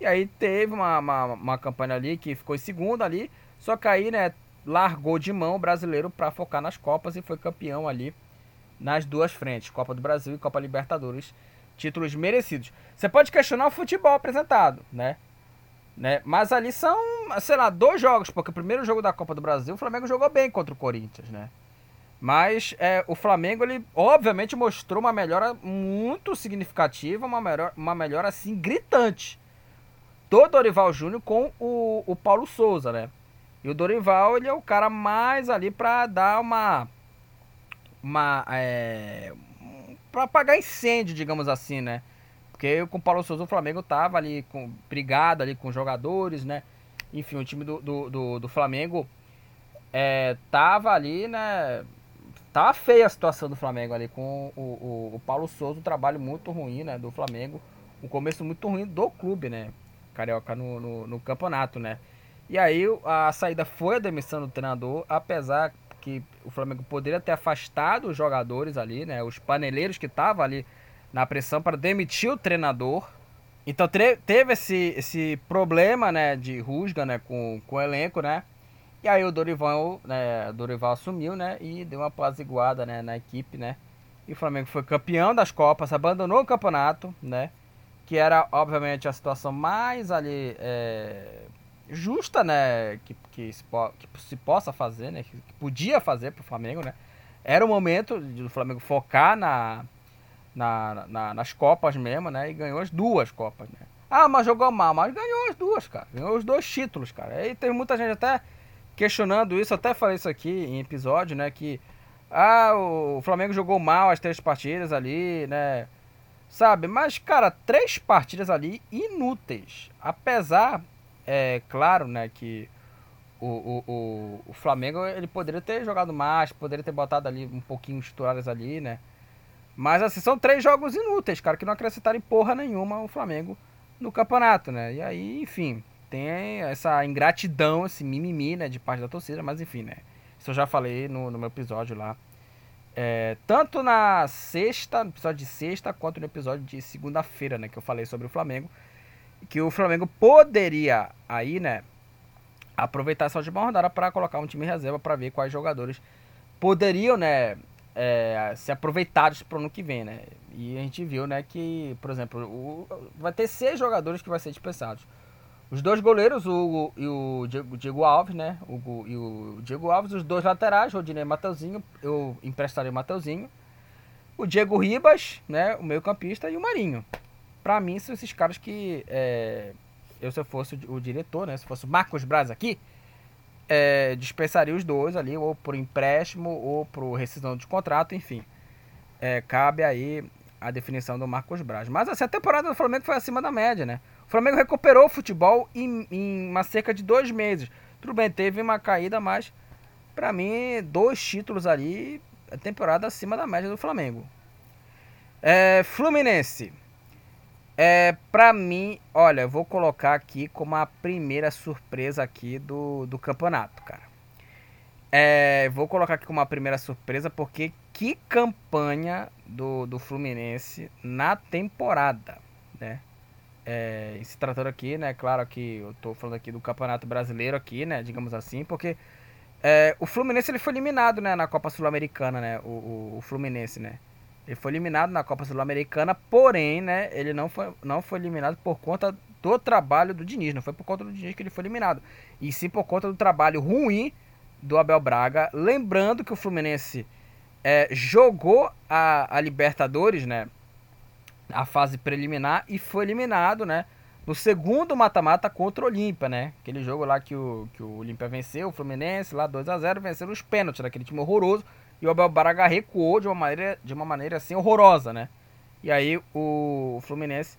E aí teve uma, uma, uma campanha ali que ficou em segundo ali, só que aí, né, largou de mão o brasileiro para focar nas Copas e foi campeão ali nas duas frentes, Copa do Brasil e Copa Libertadores, títulos merecidos. Você pode questionar o futebol apresentado, né? né? Mas ali são, sei lá, dois jogos, porque o primeiro jogo da Copa do Brasil o Flamengo jogou bem contra o Corinthians, né? Mas é, o Flamengo, ele obviamente mostrou uma melhora muito significativa, uma melhora, uma melhora assim gritante. Do Dorival Júnior com o, o Paulo Souza, né? E o Dorival, ele é o cara mais ali para dar uma. Uma. É, para apagar incêndio, digamos assim, né? Porque com o Paulo Souza o Flamengo tava ali com, brigado ali com jogadores, né? Enfim, o time do, do, do, do Flamengo é, tava ali, né? Tava feia a situação do Flamengo ali com o, o, o Paulo Souza, um trabalho muito ruim, né? Do Flamengo. Um começo muito ruim do clube, né? Carioca no, no, no campeonato, né? E aí a saída foi a demissão do treinador, apesar que o Flamengo poderia ter afastado os jogadores ali, né? Os paneleiros que estavam ali na pressão para demitir o treinador. Então teve esse, esse problema, né, de rusga, né, com, com o elenco, né? E aí o Dorival, né, Dorival assumiu, né, e deu uma apaziguada, né, na equipe, né? E o Flamengo foi campeão das Copas, abandonou o campeonato, né? Que era, obviamente, a situação mais ali é, justa, né? Que, que, se, que se possa fazer, né? Que, que podia fazer pro Flamengo, né? Era o momento do Flamengo focar na, na, na, nas Copas mesmo, né? E ganhou as duas Copas, né? Ah, mas jogou mal, mas ganhou as duas, cara. Ganhou os dois títulos, cara. Aí tem muita gente até questionando isso, até falei isso aqui em episódio, né? Que ah, o Flamengo jogou mal as três partidas ali, né? Sabe? Mas, cara, três partidas ali inúteis. Apesar é claro, né, que o, o, o, o, Flamengo ele poderia ter jogado mais, poderia ter botado ali um pouquinho os titulares ali, né? Mas assim, são três jogos inúteis, cara, que não acrescentaram porra nenhuma o Flamengo no campeonato, né? E aí, enfim, tem essa ingratidão, esse mimimi, né, de parte da torcida, mas enfim, né? Isso eu já falei no, no meu episódio lá. É, tanto na sexta, no episódio de sexta, quanto no episódio de segunda-feira, né? Que eu falei sobre o Flamengo que o Flamengo poderia aí, né, aproveitar essa última rodada para colocar um time reserva para ver quais jogadores poderiam, né, é, ser aproveitados para o ano que vem, né? E a gente viu, né, que, por exemplo, o, vai ter seis jogadores que vai ser dispensados. Os dois goleiros, o Hugo e o Diego, Diego Alves, né? O Hugo e o Diego Alves, os dois laterais, Rodinei e Mateuzinho, eu emprestaria o Mateuzinho. O Diego Ribas, né? O meio campista e o Marinho para mim são esses caras que é, eu se eu fosse o, o, diretor, né, se fosse o Marcos Braz aqui, é, dispensaria os dois ali, ou por empréstimo, ou por rescisão de contrato, enfim. É, cabe aí a definição do Marcos Braz. Mas assim, a temporada do Flamengo foi acima da média, né? O Flamengo recuperou o futebol em, em uma cerca de dois meses. Tudo bem, teve uma caída, mas para mim, dois títulos ali, a temporada acima da média do Flamengo. É, Fluminense. É, pra mim, olha, eu vou colocar aqui como a primeira surpresa aqui do, do campeonato, cara. É, vou colocar aqui como a primeira surpresa porque que campanha do, do Fluminense na temporada, né? É, se tratando aqui, né? Claro que eu tô falando aqui do Campeonato Brasileiro aqui, né? Digamos assim, porque é, o Fluminense ele foi eliminado, né? Na Copa Sul-Americana, né? O, o, o Fluminense, né? Ele foi eliminado na Copa Sul-Americana, porém, né, ele não foi, não foi eliminado por conta do trabalho do Diniz, não foi por conta do Diniz que ele foi eliminado, e sim por conta do trabalho ruim do Abel Braga. Lembrando que o Fluminense é, jogou a, a Libertadores, né, a fase preliminar e foi eliminado, né, no segundo mata-mata contra o Olímpia, né? Aquele jogo lá que o, que o Olímpia venceu, o Fluminense, lá 2 a 0 venceram os pênaltis daquele time horroroso. E o Abel Braga recuou de uma maneira, de uma maneira assim horrorosa, né? E aí o Fluminense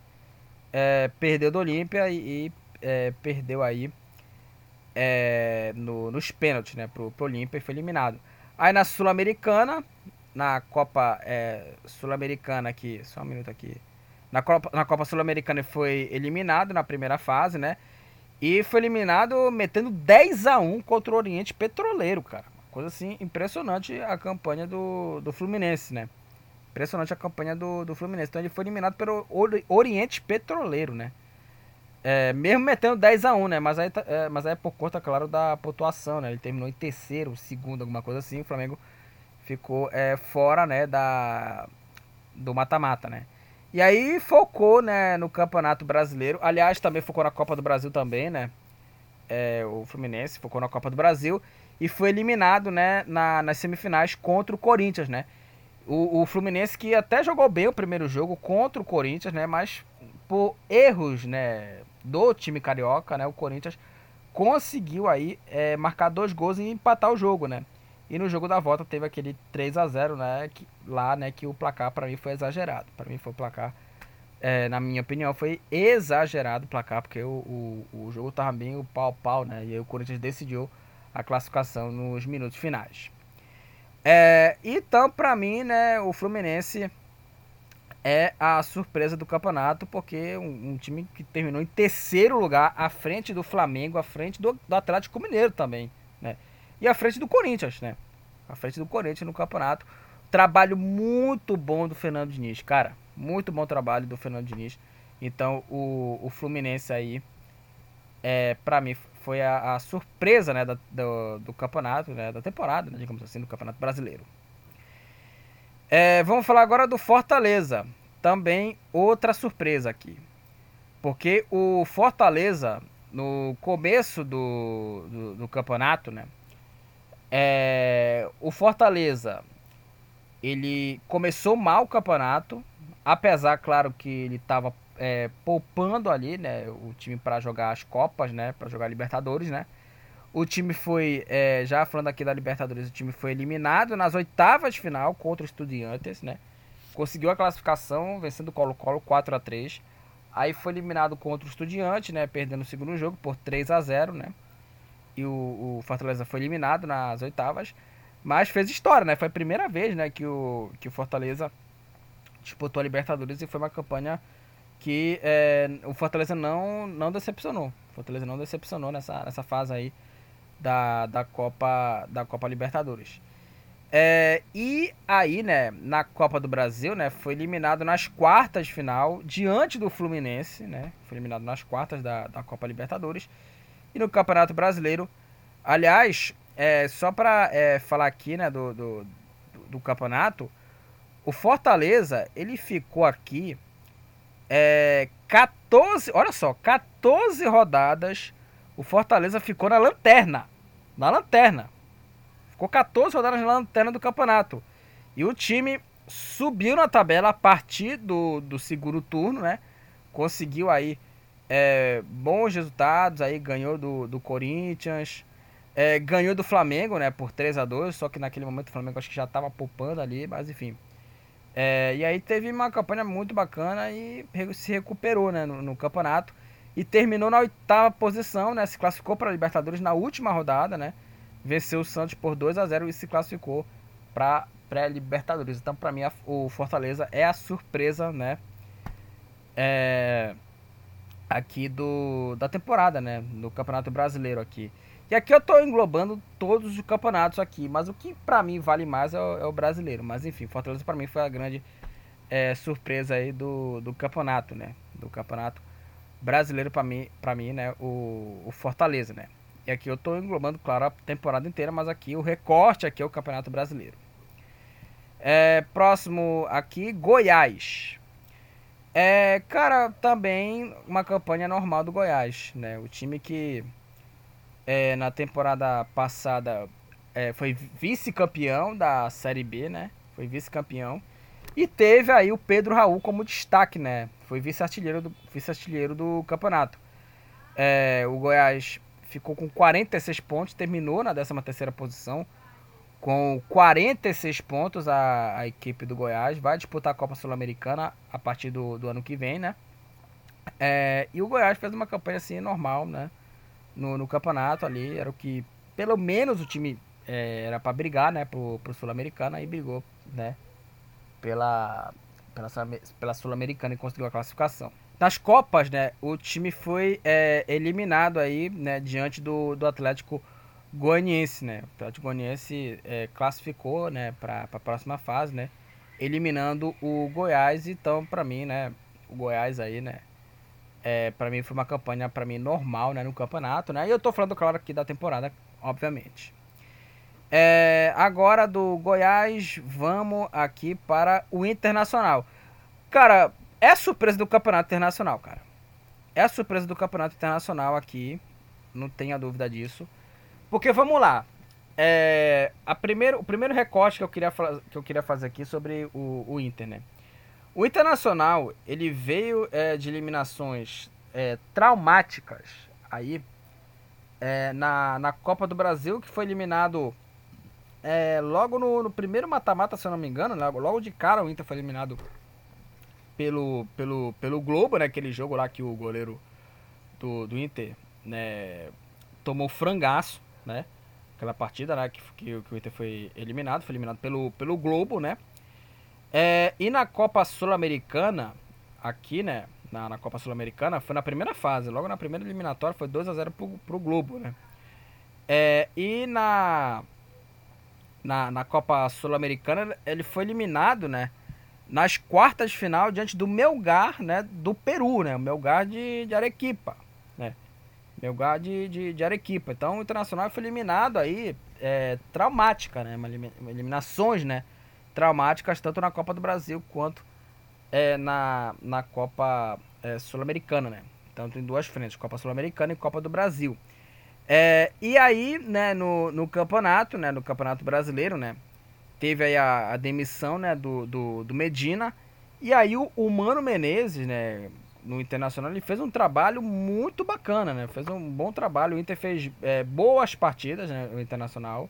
é, perdeu do Olímpia e, e é, perdeu aí é, no, nos pênaltis, né, pro, pro Olímpia e foi eliminado. Aí na Sul-Americana, na Copa é, Sul-Americana aqui, só um minuto aqui. Na Copa, na Copa Sul-Americana foi eliminado na primeira fase, né? E foi eliminado metendo 10 a 1 contra o Oriente Petroleiro, cara. Coisa assim, impressionante a campanha do, do Fluminense, né? Impressionante a campanha do, do Fluminense. Então ele foi eliminado pelo Oriente Petroleiro, né? É, mesmo metendo 10 a 1 né? Mas aí, tá, é, mas aí é por conta, claro, da pontuação, né? Ele terminou em terceiro, segundo, alguma coisa assim. O Flamengo ficou é, fora, né? Da, do mata-mata, né? E aí focou, né? No Campeonato Brasileiro. Aliás, também focou na Copa do Brasil também, né? É, o Fluminense focou na Copa do Brasil. E foi eliminado, né? Na, nas semifinais contra o Corinthians, né? O, o Fluminense que até jogou bem o primeiro jogo contra o Corinthians, né? Mas por erros, né? Do time carioca, né? O Corinthians conseguiu aí é, marcar dois gols e empatar o jogo, né? E no jogo da volta teve aquele 3 a 0 né? Que, lá, né? Que o placar para mim foi exagerado. Para mim foi o placar, é, na minha opinião, foi exagerado o placar, porque o, o, o jogo tava bem o pau-pau, né? E aí o Corinthians decidiu a classificação nos minutos finais. É, então, para mim, né, o Fluminense é a surpresa do campeonato, porque um, um, time que terminou em terceiro lugar, à frente do Flamengo, à frente do, do, Atlético Mineiro também, né? E à frente do Corinthians, né? À frente do Corinthians no campeonato. Trabalho muito bom do Fernando Diniz, cara. Muito bom trabalho do Fernando Diniz. Então, o, o Fluminense aí, é, para mim, foi a, a surpresa né, da, do, do, campeonato, né, da temporada, né, digamos assim, do Campeonato Brasileiro. É, vamos falar agora do Fortaleza. Também outra surpresa aqui. Porque o Fortaleza, no começo do, do, do campeonato, né? É, o Fortaleza, ele começou mal o campeonato. Apesar, claro, que ele estava é, poupando ali, né, o time para jogar as Copas, né, para jogar Libertadores, né. O time foi, é, já falando aqui da Libertadores, o time foi eliminado nas oitavas de final contra o Estudiantes, né. Conseguiu a classificação, vencendo o Colo-Colo 4 a 3 Aí foi eliminado contra o Estudiante, né, perdendo o segundo jogo por 3 a 0 né. E o, o Fortaleza foi eliminado nas oitavas, mas fez história, né. Foi a primeira vez, né, que o, que o Fortaleza disputou a Libertadores e foi uma campanha que é, o Fortaleza não, não decepcionou. O Fortaleza não decepcionou nessa, nessa fase aí da, da, Copa, da Copa Libertadores. É, e aí, né, na Copa do Brasil, né, foi eliminado nas quartas de final, diante do Fluminense, né, foi eliminado nas quartas da, da Copa Libertadores. E no Campeonato Brasileiro, aliás, é, só para é, falar aqui, né, do, do, do campeonato, o Fortaleza, ele ficou aqui é, 14, olha só, 14 rodadas o Fortaleza ficou na lanterna. Na lanterna. Ficou 14 rodadas na lanterna do campeonato. E o time subiu na tabela a partir do, do segundo turno, né? Conseguiu aí é, bons resultados, aí ganhou do, do Corinthians, é, ganhou do Flamengo, né? Por 3 a 2 só que naquele momento o Flamengo acho que já estava poupando ali, mas enfim. É, e aí teve uma campanha muito bacana e se recuperou né, no, no, campeonato. E terminou na oitava posição, né? Se classificou para a Libertadores na última rodada, né? Venceu o Santos por 2 a 0 e se classificou para pré-Libertadores. Então, para mim, a, o Fortaleza é a surpresa, né? É, aqui do, da temporada, né? No Campeonato Brasileiro aqui. E aqui eu estou englobando todos os campeonatos aqui, mas o que para mim vale mais é o, é o, brasileiro. Mas enfim, Fortaleza para mim foi a grande é, surpresa aí do, do campeonato, né? Do campeonato brasileiro para mim, para mim, né? O, o, Fortaleza, né? E aqui eu estou englobando, claro, a temporada inteira, mas aqui o recorte aqui é o campeonato brasileiro. É, próximo aqui, Goiás. É, cara, também uma campanha normal do Goiás, né? O time que é, na temporada passada é, foi vice-campeão da Série B, né? Foi vice-campeão. E teve aí o Pedro Raul como destaque, né? Foi vice-artilheiro do, vice-artilheiro do campeonato. É, o Goiás ficou com 46 pontos, terminou na 13ª posição. Com 46 pontos, a, a equipe do Goiás vai disputar a Copa Sul-Americana a partir do, do ano que vem, né? É, e o Goiás fez uma campanha assim normal, né? No, no campeonato ali, era o que pelo menos o time é, era para brigar, né? Pro, pro Sul-Americana e brigou, né? Pela, pela, pela Sul-Americana e conseguiu a classificação. Nas Copas, né? O time foi é, eliminado aí, né? Diante do, do Atlético Goianiense, né? O Atlético Goianiense é, classificou, né, para a próxima fase, né? Eliminando o Goiás, então para mim, né, o Goiás aí, né, é, para mim foi uma campanha para mim normal, né, no campeonato, né? E eu tô falando claro aqui da temporada, obviamente. É, agora do Goiás, vamos aqui para o Internacional. Cara, é surpresa do Campeonato Internacional, cara. É surpresa do Campeonato Internacional aqui, não tenha dúvida disso. Porque vamos lá. É, a primeiro, o primeiro recorte que eu queria, que eu queria fazer aqui sobre o, o Inter, né? O Internacional, ele veio é, de eliminações é, traumáticas aí é, na, na Copa do Brasil, que foi eliminado é, logo no, no primeiro mata-mata, se eu não me engano, logo, logo de cara o Inter foi eliminado pelo, pelo, pelo Globo, né? Aquele jogo lá que o goleiro do, do Inter né, tomou frangaço né? Aquela partida né, que, que, que o Inter foi eliminado, foi eliminado pelo, pelo Globo, né? É, e na Copa Sul-Americana, aqui, né? Na, na Copa Sul-Americana, foi na primeira fase, logo na primeira eliminatória, foi 2 a 0 pro, pro Globo, né? É, e na, na, na Copa Sul-Americana, ele foi eliminado, né? Nas quartas de final, diante do Melgar, né? Do Peru, né? O Melgar de, de Arequipa, né? Melgar de, de, de Arequipa. Então o Internacional foi eliminado aí, é, traumática, né? Eliminações, né? Traumáticas tanto na Copa do Brasil quanto é, na, na Copa é, Sul-Americana, né? Então tem duas frentes, Copa Sul-Americana e Copa do Brasil. É, e aí, né, no, no campeonato, né, no Campeonato Brasileiro, né, teve aí a, a demissão, né, do, do, do Medina, e aí o, o Mano Menezes, né, no Internacional, ele fez um trabalho muito bacana, né? Fez um bom trabalho. O Inter fez é, boas partidas, né? O Internacional.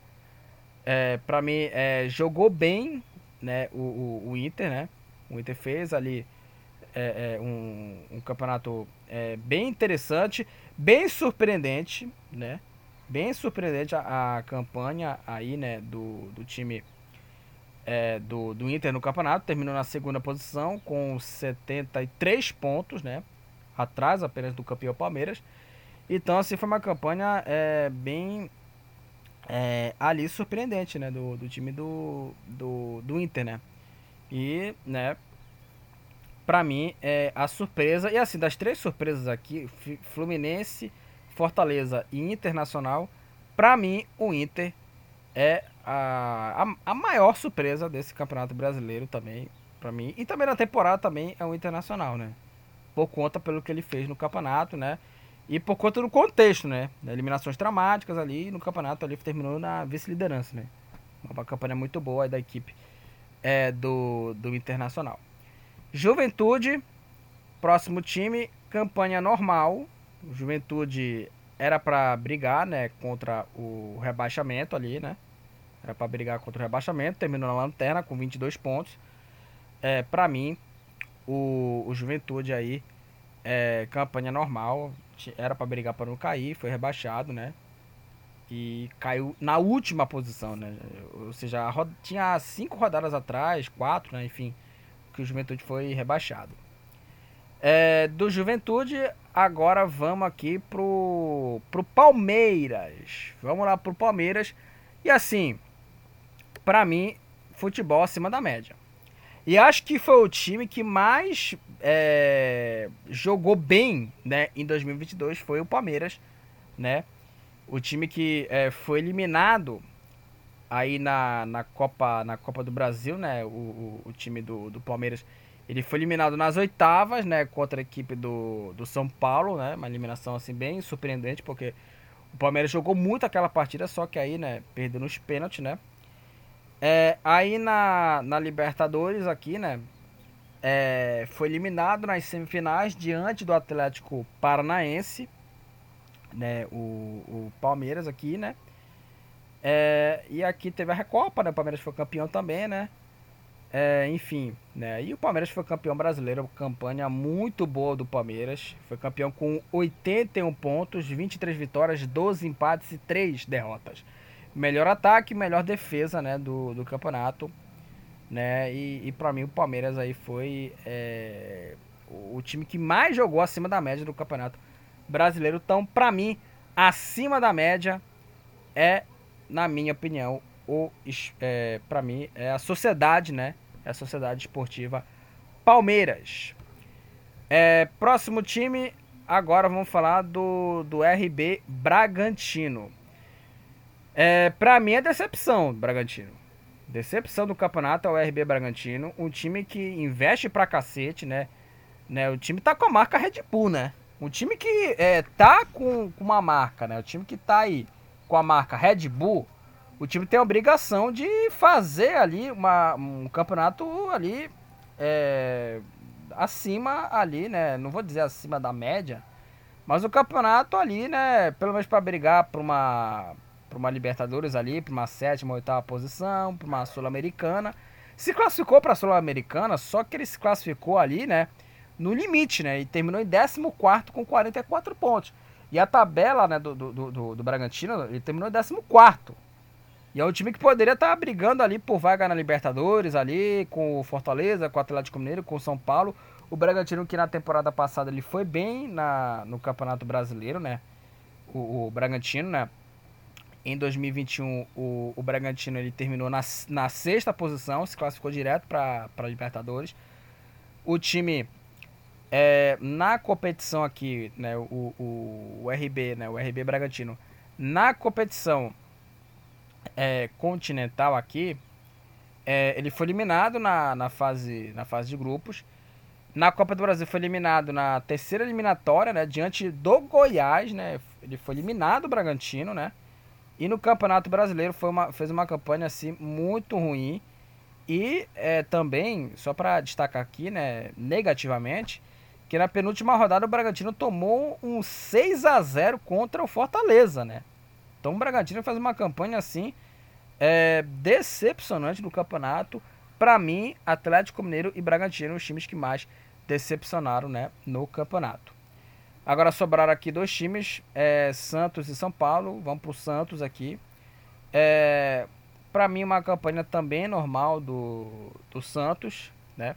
É, para mim, é, jogou bem, né? O, o, o, Inter, né? O Inter fez ali é, é um, um, campeonato é, bem interessante, bem surpreendente, né? Bem surpreendente a, a campanha aí, né? Do, do time é, do, do Inter no campeonato, terminou na segunda posição com 73 pontos, né? Atrás apenas do campeão Palmeiras. Então, assim, foi uma campanha é, bem é, ali surpreendente, né? Do, do time do, do, do Inter, né? E, né? Pra mim, é a surpresa. E assim, das três surpresas aqui, Fluminense, Fortaleza e Internacional, pra mim, o Inter é a, a, a maior surpresa desse campeonato brasileiro também, para mim. E também na temporada também é o Internacional, né? Por conta pelo que ele fez no campeonato, né? E por conta do contexto, né? Eliminações dramáticas ali no campeonato ali terminou na vice-liderança, né? Uma campanha muito boa da equipe é, do, do Internacional. Juventude, próximo time, campanha normal. Juventude era para brigar, né, contra o rebaixamento ali, né? Era para brigar contra o rebaixamento, terminou na lanterna com 22 pontos. É, para mim, o, o Juventude aí, é, campanha normal, era para brigar para não cair, foi rebaixado, né? E caiu na última posição, né? Ou seja, roda, tinha cinco rodadas atrás, quatro, né? Enfim, que o Juventude foi rebaixado. É, do Juventude, agora vamos aqui pro, pro Palmeiras. Vamos lá pro Palmeiras. E assim, para mim, futebol acima da média. E acho que foi o time que mais é, jogou bem né, em 2022 foi o Palmeiras, né? O time que é, foi eliminado aí na, na, Copa, na Copa do Brasil, né? O, o, o, time do, do Palmeiras, ele foi eliminado nas oitavas, né? Contra a equipe do, do São Paulo, né? Uma eliminação assim bem surpreendente, porque o Palmeiras jogou muito aquela partida, só que aí, né? Perdeu nos pênaltis, né? É, aí na, na Libertadores aqui, né? É, foi eliminado nas semifinais diante do Atlético Paranaense, né? O, o Palmeiras aqui, né? É, e aqui teve a Recopa, né? O Palmeiras foi campeão também, né? É, enfim, né? E o Palmeiras foi campeão brasileiro, campanha muito boa do Palmeiras. Foi campeão com 81 pontos, 23 vitórias, 12 empates e 3 derrotas. Melhor ataque, melhor defesa, né, do, do campeonato, né? E, e para mim o Palmeiras aí foi é, o, time que mais jogou acima da média do campeonato brasileiro. Então, para mim, acima da média é, na minha opinião, o é, para mim é a sociedade, né? É a sociedade esportiva Palmeiras. É, próximo time, agora vamos falar do, do RB Bragantino. É, pra mim é decepção, Bragantino. Decepção do campeonato é o RB Bragantino. Um time que investe pra cacete, né? né? O time tá com a marca Red Bull, né? Um time que é, tá com, com uma marca, né? O time que tá aí com a marca Red Bull, o time tem a obrigação de fazer ali uma, um campeonato ali é, acima ali, né? Não vou dizer acima da média, mas o campeonato ali, né? Pelo menos para brigar por uma para uma Libertadores ali, para uma sétima, oitava posição, para uma Sul-Americana. Se classificou para a Sul-Americana, só que ele se classificou ali, né? No limite, né? E terminou em 14 com 44 pontos. E a tabela né, do, do, do, do Bragantino, ele terminou em 14. E é um time que poderia estar tá brigando ali por vaga na Libertadores, ali, com o Fortaleza, com o Atlético Mineiro, com o São Paulo. O Bragantino, que na temporada passada ele foi bem na, no Campeonato Brasileiro, né? O, o Bragantino, né? Em 2021, o, o Bragantino ele terminou na, na sexta posição, se classificou direto para a Libertadores. O time, é, na competição aqui, né, o, o, o RB, né, o RB Bragantino, na competição é, continental aqui, é, ele foi eliminado na, na, fase, na fase de grupos. Na Copa do Brasil foi eliminado na terceira eliminatória, né, diante do Goiás, né, ele foi eliminado o Bragantino, né, e no Campeonato Brasileiro foi uma, fez uma campanha assim muito ruim. E é, também, só para destacar aqui, né, negativamente, que na penúltima rodada o Bragantino tomou um 6 a 0 contra o Fortaleza, né? Então o Bragantino faz uma campanha assim é, decepcionante no campeonato. Para mim, Atlético Mineiro e Bragantino os times que mais decepcionaram, né, no campeonato. Agora sobraram aqui dois times, é, Santos e São Paulo. Vamos pro Santos aqui. É, para mim, uma campanha também normal do, do Santos, né?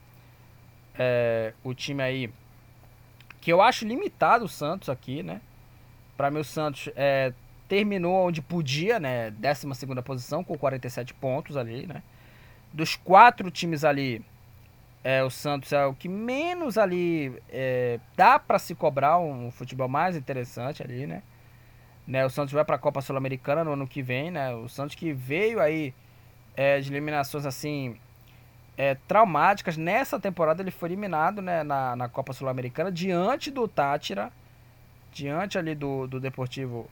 É, o time aí que eu acho limitado o Santos aqui, né? Para mim, o Santos é, terminou onde podia, né? 12 segunda posição com 47 pontos ali, né? Dos quatro times ali, é, o Santos é o que menos ali é, dá para se cobrar um futebol mais interessante ali, né? né? O Santos vai para a Copa Sul-Americana no ano que vem, né? O Santos que veio aí é, de eliminações assim é, traumáticas. Nessa temporada ele foi eliminado né, na, na Copa Sul-Americana diante do Tátira, diante ali do, do Deportivo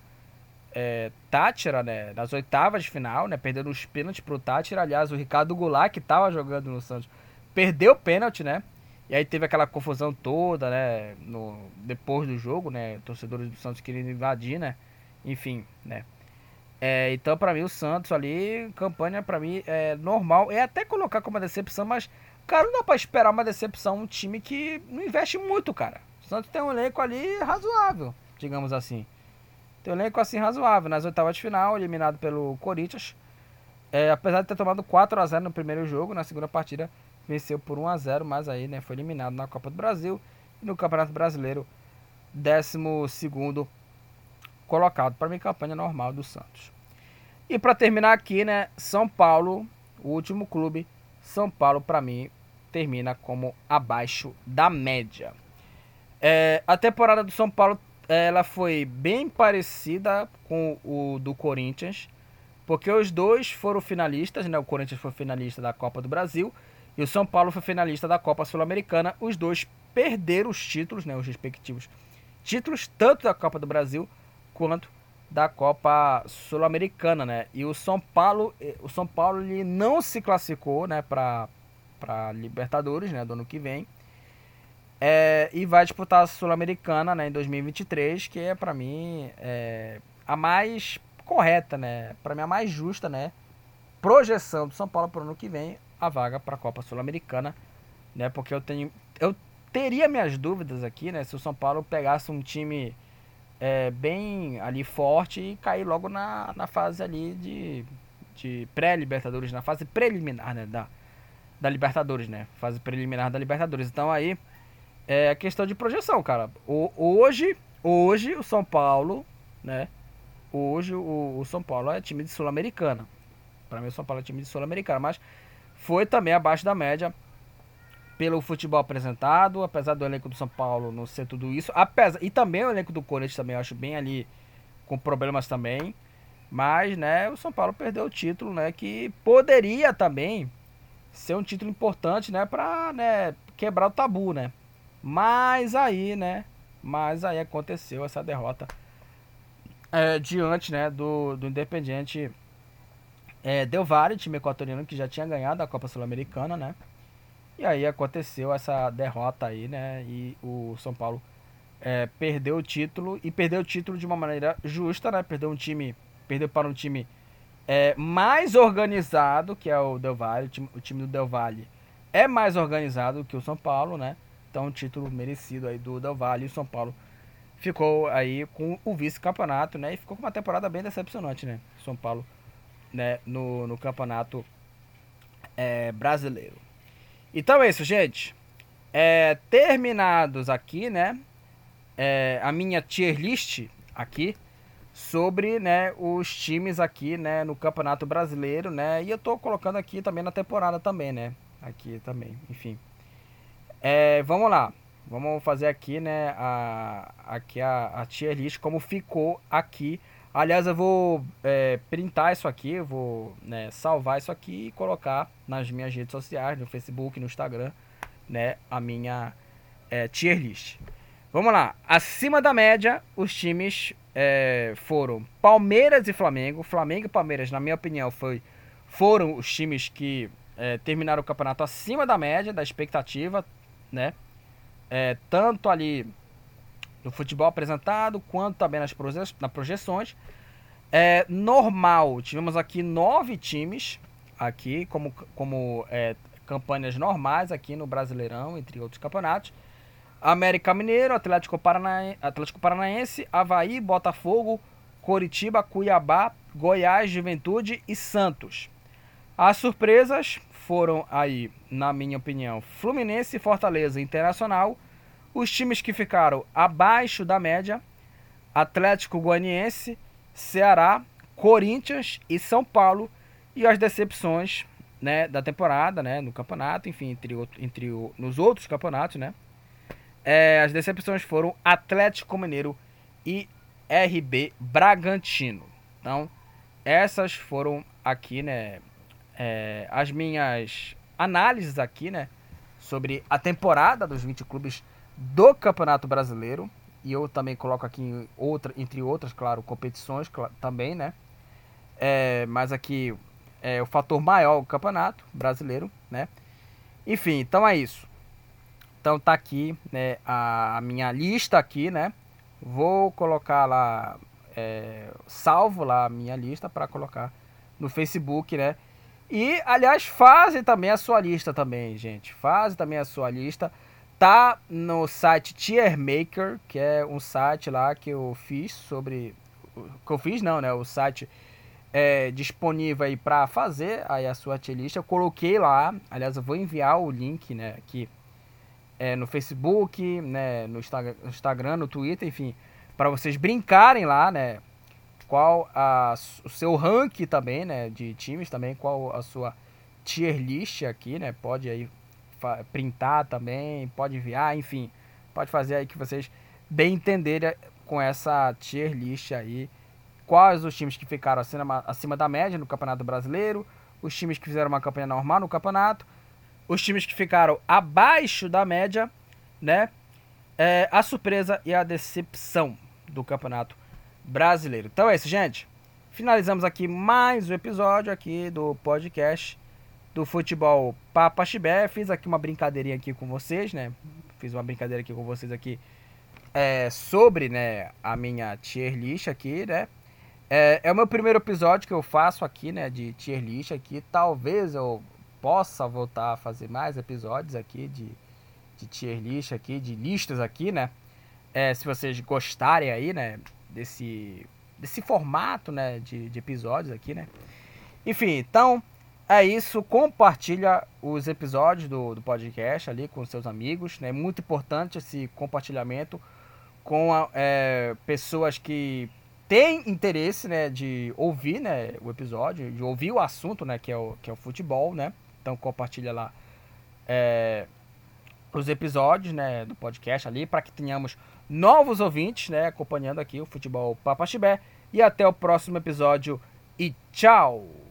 é, Tátira, né? Nas oitavas de final, né? Perdendo os pênaltis pro Tátira. Aliás, o Ricardo Goulart, que estava jogando no Santos perdeu o pênalti, né? E aí teve aquela confusão toda, né? No, depois do jogo, né? Torcedores do Santos querendo invadir, né? Enfim, né? É, então, para mim, o Santos ali, campanha para mim é normal. É até colocar como uma decepção, mas, cara, não dá pra esperar uma decepção um time que não investe muito, cara. O Santos tem um elenco ali razoável, digamos assim. Tem um elenco assim razoável. Nas oitavas de final, eliminado pelo Corinthians. É, apesar de ter tomado 4 a 0 no primeiro jogo, na segunda partida venceu por 1 a 0 mas aí né, foi eliminado na Copa do Brasil e no Campeonato Brasileiro, 12 colocado. Para mim, campanha normal do Santos. E para terminar aqui, né, São Paulo, o último clube, São Paulo, para mim, termina como abaixo da média. É, a temporada do São Paulo ela foi bem parecida com o do Corinthians, porque os dois foram finalistas, né? O Corinthians foi finalista da Copa do Brasil e o São Paulo foi finalista da Copa Sul-Americana. Os dois perderam os títulos, né, os respectivos títulos, tanto da Copa do Brasil quanto da Copa Sul-Americana, né? E o São Paulo, eh, o São Paulo ele não se classificou, né, para para Libertadores, né, do ano que vem. É, e vai disputar a Sul-Americana, né, em 2023, que é para mim é, a mais correta, né? Para mim a mais justa, né? Projeção do São Paulo para o ano que vem, a vaga para a Copa Sul-Americana, né? Porque eu tenho eu teria minhas dúvidas aqui, né? Se o São Paulo pegasse um time é, bem ali forte e cair logo na, na fase ali de, de pré-Libertadores, na fase preliminar, né? Da, da Libertadores, né? Fase preliminar da Libertadores. Então aí é questão de projeção, cara. O, hoje, hoje o São Paulo, né? Hoje o, o São Paulo é time de Sul-Americana. Para mim o São Paulo é time de Sul-Americana, mas foi também abaixo da média pelo futebol apresentado, apesar do elenco do São Paulo não ser tudo isso, apesar e também o elenco do Corinthians também eu acho bem ali com problemas também, mas né, o São Paulo perdeu o título, né, que poderia também ser um título importante, né, para né, quebrar o tabu, né? Mas aí, né, mas aí aconteceu essa derrota é, diante, né, do do Independiente é, Del Valle, time equatoriano que já tinha ganhado a Copa Sul-Americana, né? E aí aconteceu essa derrota aí, né? E o São Paulo é, perdeu o título e perdeu o título de uma maneira justa, né? Perdeu um time, perdeu para um time é, mais organizado, que é o Del Valle, o time, o time do Del Valle é mais organizado que o São Paulo, né? Então, um título merecido aí do Del Valle. O São Paulo ficou aí com o vice-campeonato, né? E ficou com uma temporada bem decepcionante, né? São Paulo, né? No, no campeonato é, brasileiro. Então é isso, gente. É, terminados aqui, né? É, a minha tier list aqui sobre né, os times aqui né, no Campeonato Brasileiro, né? E eu tô colocando aqui também na temporada também, né? Aqui também, enfim. É, vamos lá. Vamos fazer aqui, né, a, aqui a, a tier list como ficou aqui. Aliás, eu vou é, printar isso aqui, eu vou né, salvar isso aqui e colocar nas minhas redes sociais, no Facebook, no Instagram, né, a minha é, tier list. Vamos lá. Acima da média, os times é, foram Palmeiras e Flamengo. Flamengo e Palmeiras, na minha opinião, foi, foram os times que é, terminaram o campeonato acima da média, da expectativa, né? É, tanto ali no futebol apresentado, quanto também nas, proje nas projeções. É normal, tivemos aqui nove times, aqui como, como é, campanhas normais aqui no Brasileirão, entre outros campeonatos. América Mineiro, Atlético, Paranaense, Atlético Paranaense, Havaí, Botafogo, Coritiba, Cuiabá, Goiás, Juventude e Santos. As surpresas foram aí, na minha opinião, Fluminense, Fortaleza Internacional. Os times que ficaram abaixo da média, Atlético Goianiense, Ceará, Corinthians e São Paulo. E as decepções né, da temporada, né, no campeonato, enfim, entre, entre o, nos outros campeonatos, né? É, as decepções foram Atlético Mineiro e RB Bragantino. Então, essas foram aqui, né? É, as minhas análises aqui, né? Sobre a temporada dos 20 clubes do Campeonato Brasileiro. E eu também coloco aqui, outra, entre outras, claro, competições também, né? É, mas aqui é o fator maior o Campeonato Brasileiro, né? Enfim, então é isso. Então tá aqui né, a, minha lista aqui, né? Vou colocar lá, é, salvo lá a minha lista para colocar no Facebook, né? E, aliás, fazem também a sua lista também, gente. Fazem também a sua lista. Tá no site Tiermaker, que é um site lá que eu fiz sobre... Que eu fiz não, né? O site é disponível aí para fazer aí a sua tier list. Eu coloquei lá, aliás, eu vou enviar o link, né, aqui é, no Facebook, né, no Instagram, no Twitter, enfim, para vocês brincarem lá, né, qual a, o seu ranking também, né, de times também, qual a sua tier list aqui, né, pode aí printar também, pode enviar, enfim, pode fazer aí que vocês bem entenderem com essa tier list aí, quais os times que ficaram acima, acima da média no Campeonato Brasileiro, os times que fizeram uma campanha normal no campeonato, os times que ficaram abaixo da média, né? É, a surpresa e a decepção do Campeonato Brasileiro. Então é isso, gente. Finalizamos aqui mais um episódio aqui do podcast do futebol Papa Chibé. Fiz aqui uma brincadeirinha aqui com vocês, né? Fiz uma brincadeira aqui com vocês aqui é, sobre, né, a minha tier list aqui, né? É, é o meu primeiro episódio que eu faço aqui, né, de tier list aqui. Talvez eu possa voltar a fazer mais episódios aqui de, de tier list aqui, de listas aqui, né? É, se vocês gostarem aí, né, desse, desse formato, né, de, de episódios aqui, né? Enfim, então é isso. Compartilha os episódios do, do podcast ali com seus amigos. Né? É muito importante esse compartilhamento com a, é, pessoas que têm interesse né, de ouvir né, o episódio, de ouvir o assunto né, que, é o, que é o futebol. Né? Então compartilha lá é, os episódios né, do podcast ali para que tenhamos novos ouvintes né, acompanhando aqui o Futebol Papaxibé. E até o próximo episódio e tchau!